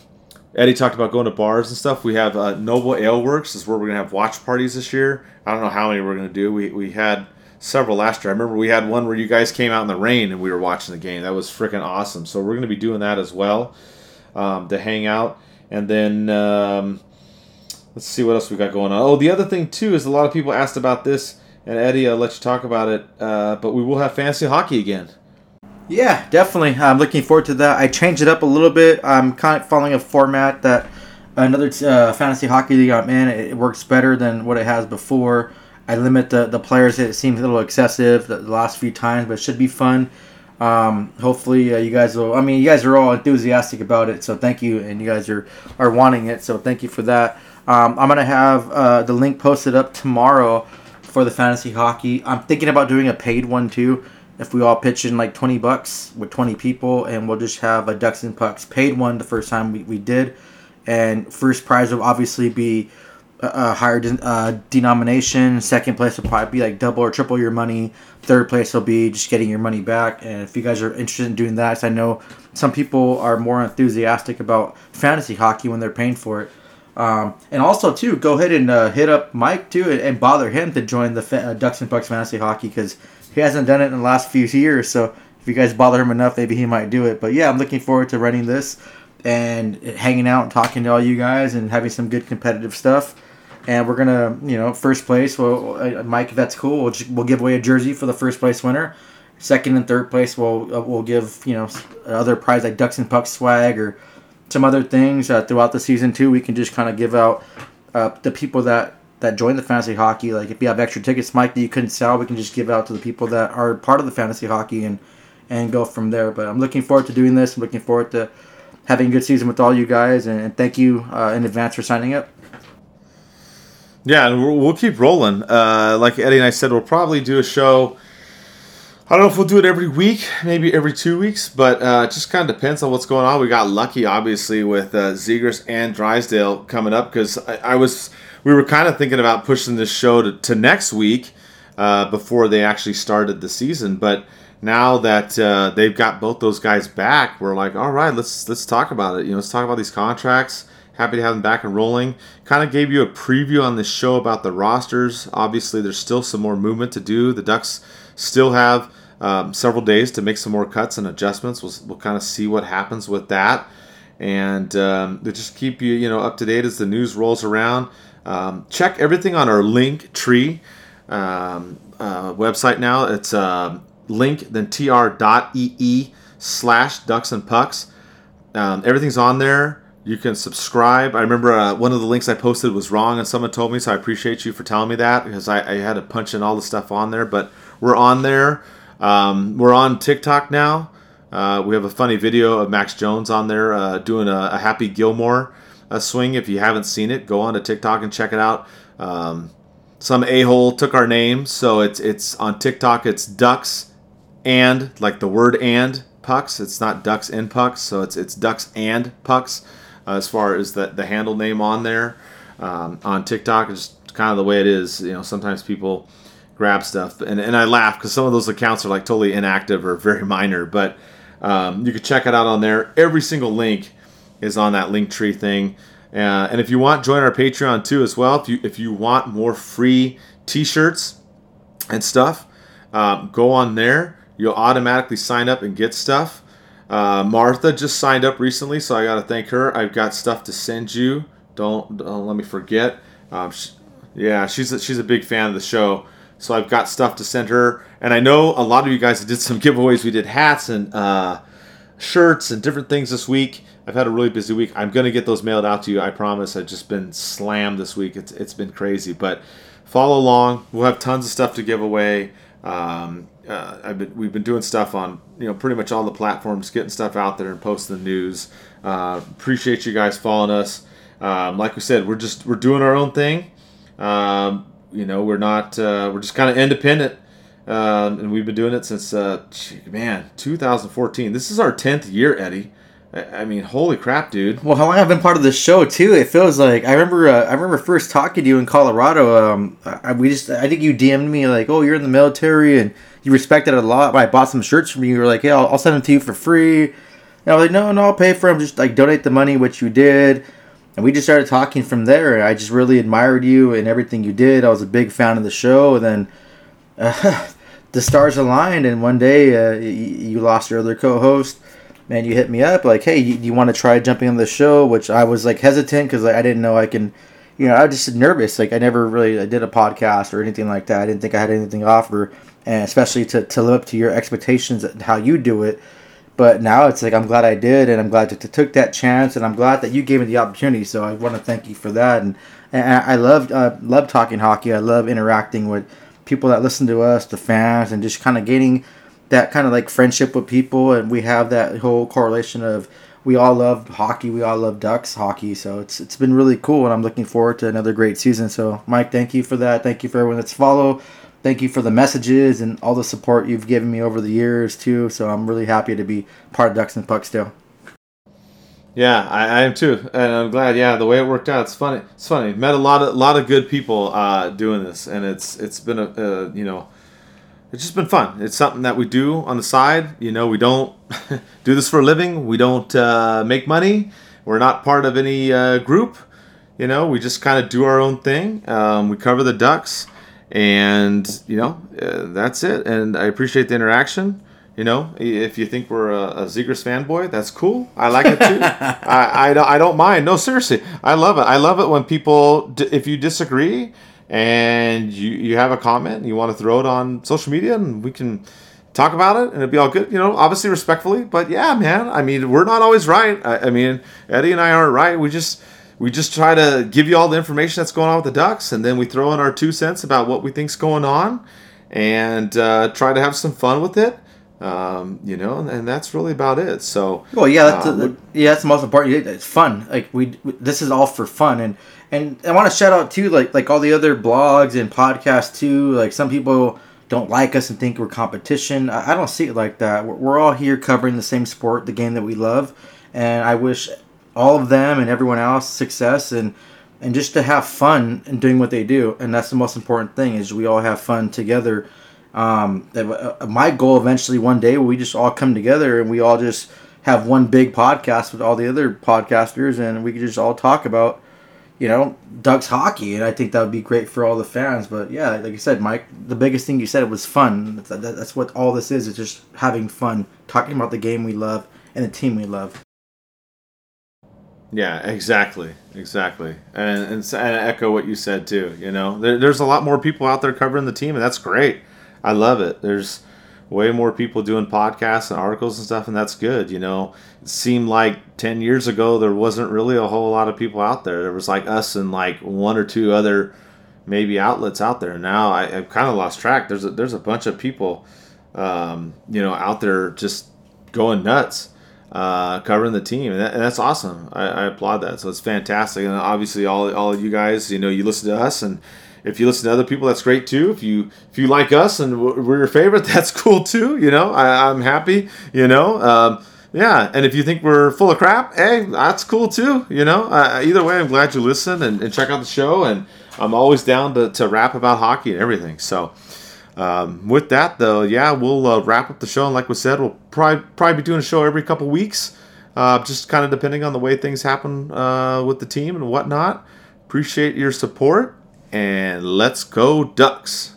Eddie talked about going to bars and stuff. We have uh, Noble Ale Works is where we're going to have watch parties this year. I don't know how many we're going to do. We, we had several last year. I remember we had one where you guys came out in the rain and we were watching the game. That was freaking awesome. So we're going to be doing that as well um, to hang out. And then um, Let's see what else we got going on. Oh, the other thing too is a lot of people asked about this, and Eddie, I'll let you talk about it. Uh, but we will have fantasy hockey again. Yeah, definitely. I'm looking forward to that. I changed it up a little bit. I'm kind of following a format that another uh, fantasy hockey league I'm in. It works better than what it has before. I limit the, the players. It seems a little excessive the, the last few times, but it should be fun. Um, hopefully, uh, you guys will. I mean, you guys are all enthusiastic about it, so thank you, and you guys are are wanting it, so thank you for that. Um, I'm gonna have uh, the link posted up tomorrow for the fantasy hockey. I'm thinking about doing a paid one too. If we all pitch in like 20 bucks with 20 people, and we'll just have a Ducks and Pucks paid one the first time we, we did, and first prize will obviously be a, higher uh, denomination. Second place will probably be like double or triple your money. Third place will be just getting your money back. And if you guys are interested in doing that, I know some people are more enthusiastic about fantasy hockey when they're paying for it. Um, and also too, go ahead and uh, hit up Mike too, and, and, bother him to join the fa- uh, Ducks and Pucks fantasy hockey because he hasn't done it in the last few years. So if you guys bother him enough, maybe he might do it. But yeah, I'm looking forward to running this and hanging out and talking to all you guys and having some good competitive stuff. And we're gonna, you know, first place. Well, uh, Mike, if that's cool, we'll, just, we'll give away a jersey for the first place winner. Second and third place, we'll uh, we'll give you know other prize like Ducks and Pucks swag or some other things uh, throughout the season too. We can just kind of give out uh, the people that that join the fantasy hockey. Like if you have extra tickets, Mike, that you couldn't sell, we can just give out to the people that are part of the fantasy hockey and and go from there. But I'm looking forward to doing this. I'm looking forward to having a good season with all you guys, and, and thank you uh, in advance for signing up. Yeah, and we'll keep rolling. Uh, like Eddie and I said, we'll probably do a show I don't know if we'll do it every week, maybe every two weeks, but uh, it just kind of depends on what's going on. We got lucky, obviously, with uh, Zegras and Drysdale coming up because I, I, was we were kind of thinking about pushing this show to, to next week uh, before they actually started the season. But now that uh, they've got both those guys back, we're like, all right, let's let's talk about it. You know, let's talk about these contracts. Happy to have them back and rolling. Kind of gave you a preview on this show about the rosters. Obviously, there's still some more movement to do. The Ducks Still have um, several days to make some more cuts and adjustments. We'll, we'll kind of see what happens with that. and um, just keep you you know up to date as the news rolls around. Um, check everything on our link tree um, uh, website now. It's uh, link then tr.ee slash ducks and pucks. Um, everything's on there. You can subscribe. I remember uh, one of the links I posted was wrong, and someone told me, so I appreciate you for telling me that because I, I had to punch in all the stuff on there. But we're on there. Um, we're on TikTok now. Uh, we have a funny video of Max Jones on there uh, doing a, a, Happy Gilmore uh, swing. If you haven't seen it, go on to TikTok and check it out. Um, some a hole took our name, so it's it's on TikTok. It's ducks and like the word and pucks. It's not ducks and pucks, so it's it's ducks and pucks uh, as far as the the handle name on there um, on TikTok. It's kind of the way it is. You know, sometimes people grab stuff, and and I laugh because some of those accounts are like totally inactive or very minor, but um, you can check it out on there. Every single link is on that link tree thing. Uh, and if you want, join our Patreon too as well. If you if you want more free T-shirts and stuff, um, go on there you'll automatically sign up and get stuff. Uh, Martha just signed up recently, so I got to thank her. I've got stuff to send you. Don't, don't let me forget. Um, she, yeah, she's a, she's a big fan of the show, so I've got stuff to send her. And I know a lot of you guys did some giveaways. We did hats and uh, shirts and different things this week. I've had a really busy week. I'm gonna get those mailed out to you. I promise. I've just been slammed this week. It's it's been crazy, but follow along. We'll have tons of stuff to give away. Um, uh, I've been, we've been doing stuff on you know pretty much all the platforms, getting stuff out there and posting the news. Uh, appreciate you guys following us. Um, like we said, we're just we're doing our own thing. Um, you know, we're not uh, we're just kind of independent, um, and we've been doing it since uh, man 2014. This is our 10th year, Eddie. I mean, holy crap, dude! Well, how long I've been part of the show too? It feels like I remember. Uh, I remember first talking to you in Colorado. Um, I, we just I think you DM'd me like, "Oh, you're in the military," and you respected it a lot. I bought some shirts from you. You were like, "Hey, I'll, I'll send them to you for free." And I was like, "No, no, I'll pay for them. Just like donate the money, which you did." And we just started talking from there. I just really admired you and everything you did. I was a big fan of the show. And then uh, the stars aligned, and one day uh, you, you lost your other co-host man, you hit me up like, hey, you, you want to try jumping on the show? Which I was like hesitant because like, I didn't know I can, you know, I was just nervous. Like I never really I did a podcast or anything like that. I didn't think I had anything to offer, and especially to, to live up to your expectations and how you do it. But now it's like I'm glad I did, and I'm glad to, to took that chance, and I'm glad that you gave me the opportunity. So I want to thank you for that, and, and I love uh, love talking hockey. I love interacting with people that listen to us, the fans, and just kind of getting that kind of like friendship with people, and we have that whole correlation of we all love hockey, we all love Ducks hockey, so it's it's been really cool, and I'm looking forward to another great season. So, Mike, thank you for that. Thank you for everyone that's follow. Thank you for the messages and all the support you've given me over the years too. So I'm really happy to be part of Ducks and Pucks still. Yeah, I, I, am too, and I'm glad. Yeah, the way it worked out, it's funny. It's funny. Met a lot of lot of good people uh, doing this, and it's it's been a you know it's just been fun. It's something that we do on the side. You know, we don't do this for a living. We don't uh, make money. We're not part of any uh, group. You know, we just kind of do our own thing. Um, we cover the ducks, and you know, uh, that's it. And I appreciate the interaction. You know, if you think we're a, a Zegras fanboy, that's cool. I like it too. I, I, don't, I don't mind. No, seriously, I love it. I love it when people, if you disagree, and you, you have a comment and you want to throw it on social media and we can talk about it and it'll be all good you know obviously respectfully but yeah man i mean we're not always right i, I mean eddie and i aren't right we just we just try to give you all the information that's going on with the ducks and then we throw in our two cents about what we think's going on and uh, try to have some fun with it um, you know, and, and, that's really about it. So, well, yeah, that's, uh, yeah, that's the most important. It's fun. Like we, we, this is all for fun, and and I want to shout out too, like like all the other blogs and podcasts too. Like some people don't like us and think we're competition. I, I don't see it like that. We're, we're all here covering the same sport, the game that we love, and I wish all of them and everyone else success and and just to have fun and doing what they do. And that's the most important thing is we all have fun together. Um, uh, my goal eventually one day we just all come together and we all just have one big podcast with all the other podcasters and we could just all talk about you know Ducks hockey. And I think that would be great for all the fans. But yeah like I said Mike the biggest thing you said was fun. That's what all this is it's just having fun talking about the game we love and the team we love Yeah, exactly, exactly, and and, and I echo what you said too. You know, there, there's a lot more people out there covering the team, and that's great. I love it. There's way more people doing podcasts and articles and stuff, and that's good. You know, it seemed like ten years ago there wasn't really a whole lot of people out there. There was like us and like one or two other maybe outlets out there. Now I, I've kind of lost track. There's a, there's a bunch of people, um, you know, out there just going nuts, uh, covering the team, and, that, and that's awesome. I, I applaud that. So it's fantastic, and obviously all all of you guys, you know, you listen to us, and if you listen to other people, that's great too. If you if you like us and we're your favorite, that's cool too. You know, I, I'm happy. You know. Um, yeah, and if you think we're full of crap, hey, that's cool too. You know, uh, either way, I'm glad you listen and, and check out the show, and I'm always down to, to rap about hockey and everything. So, um, with that, though, yeah, we'll uh, wrap up the show. And like we said, we'll probably probably be doing a show every couple weeks, uh, just kind of depending on the way things happen uh, with the team and whatnot. Appreciate your support, and let's go Ducks.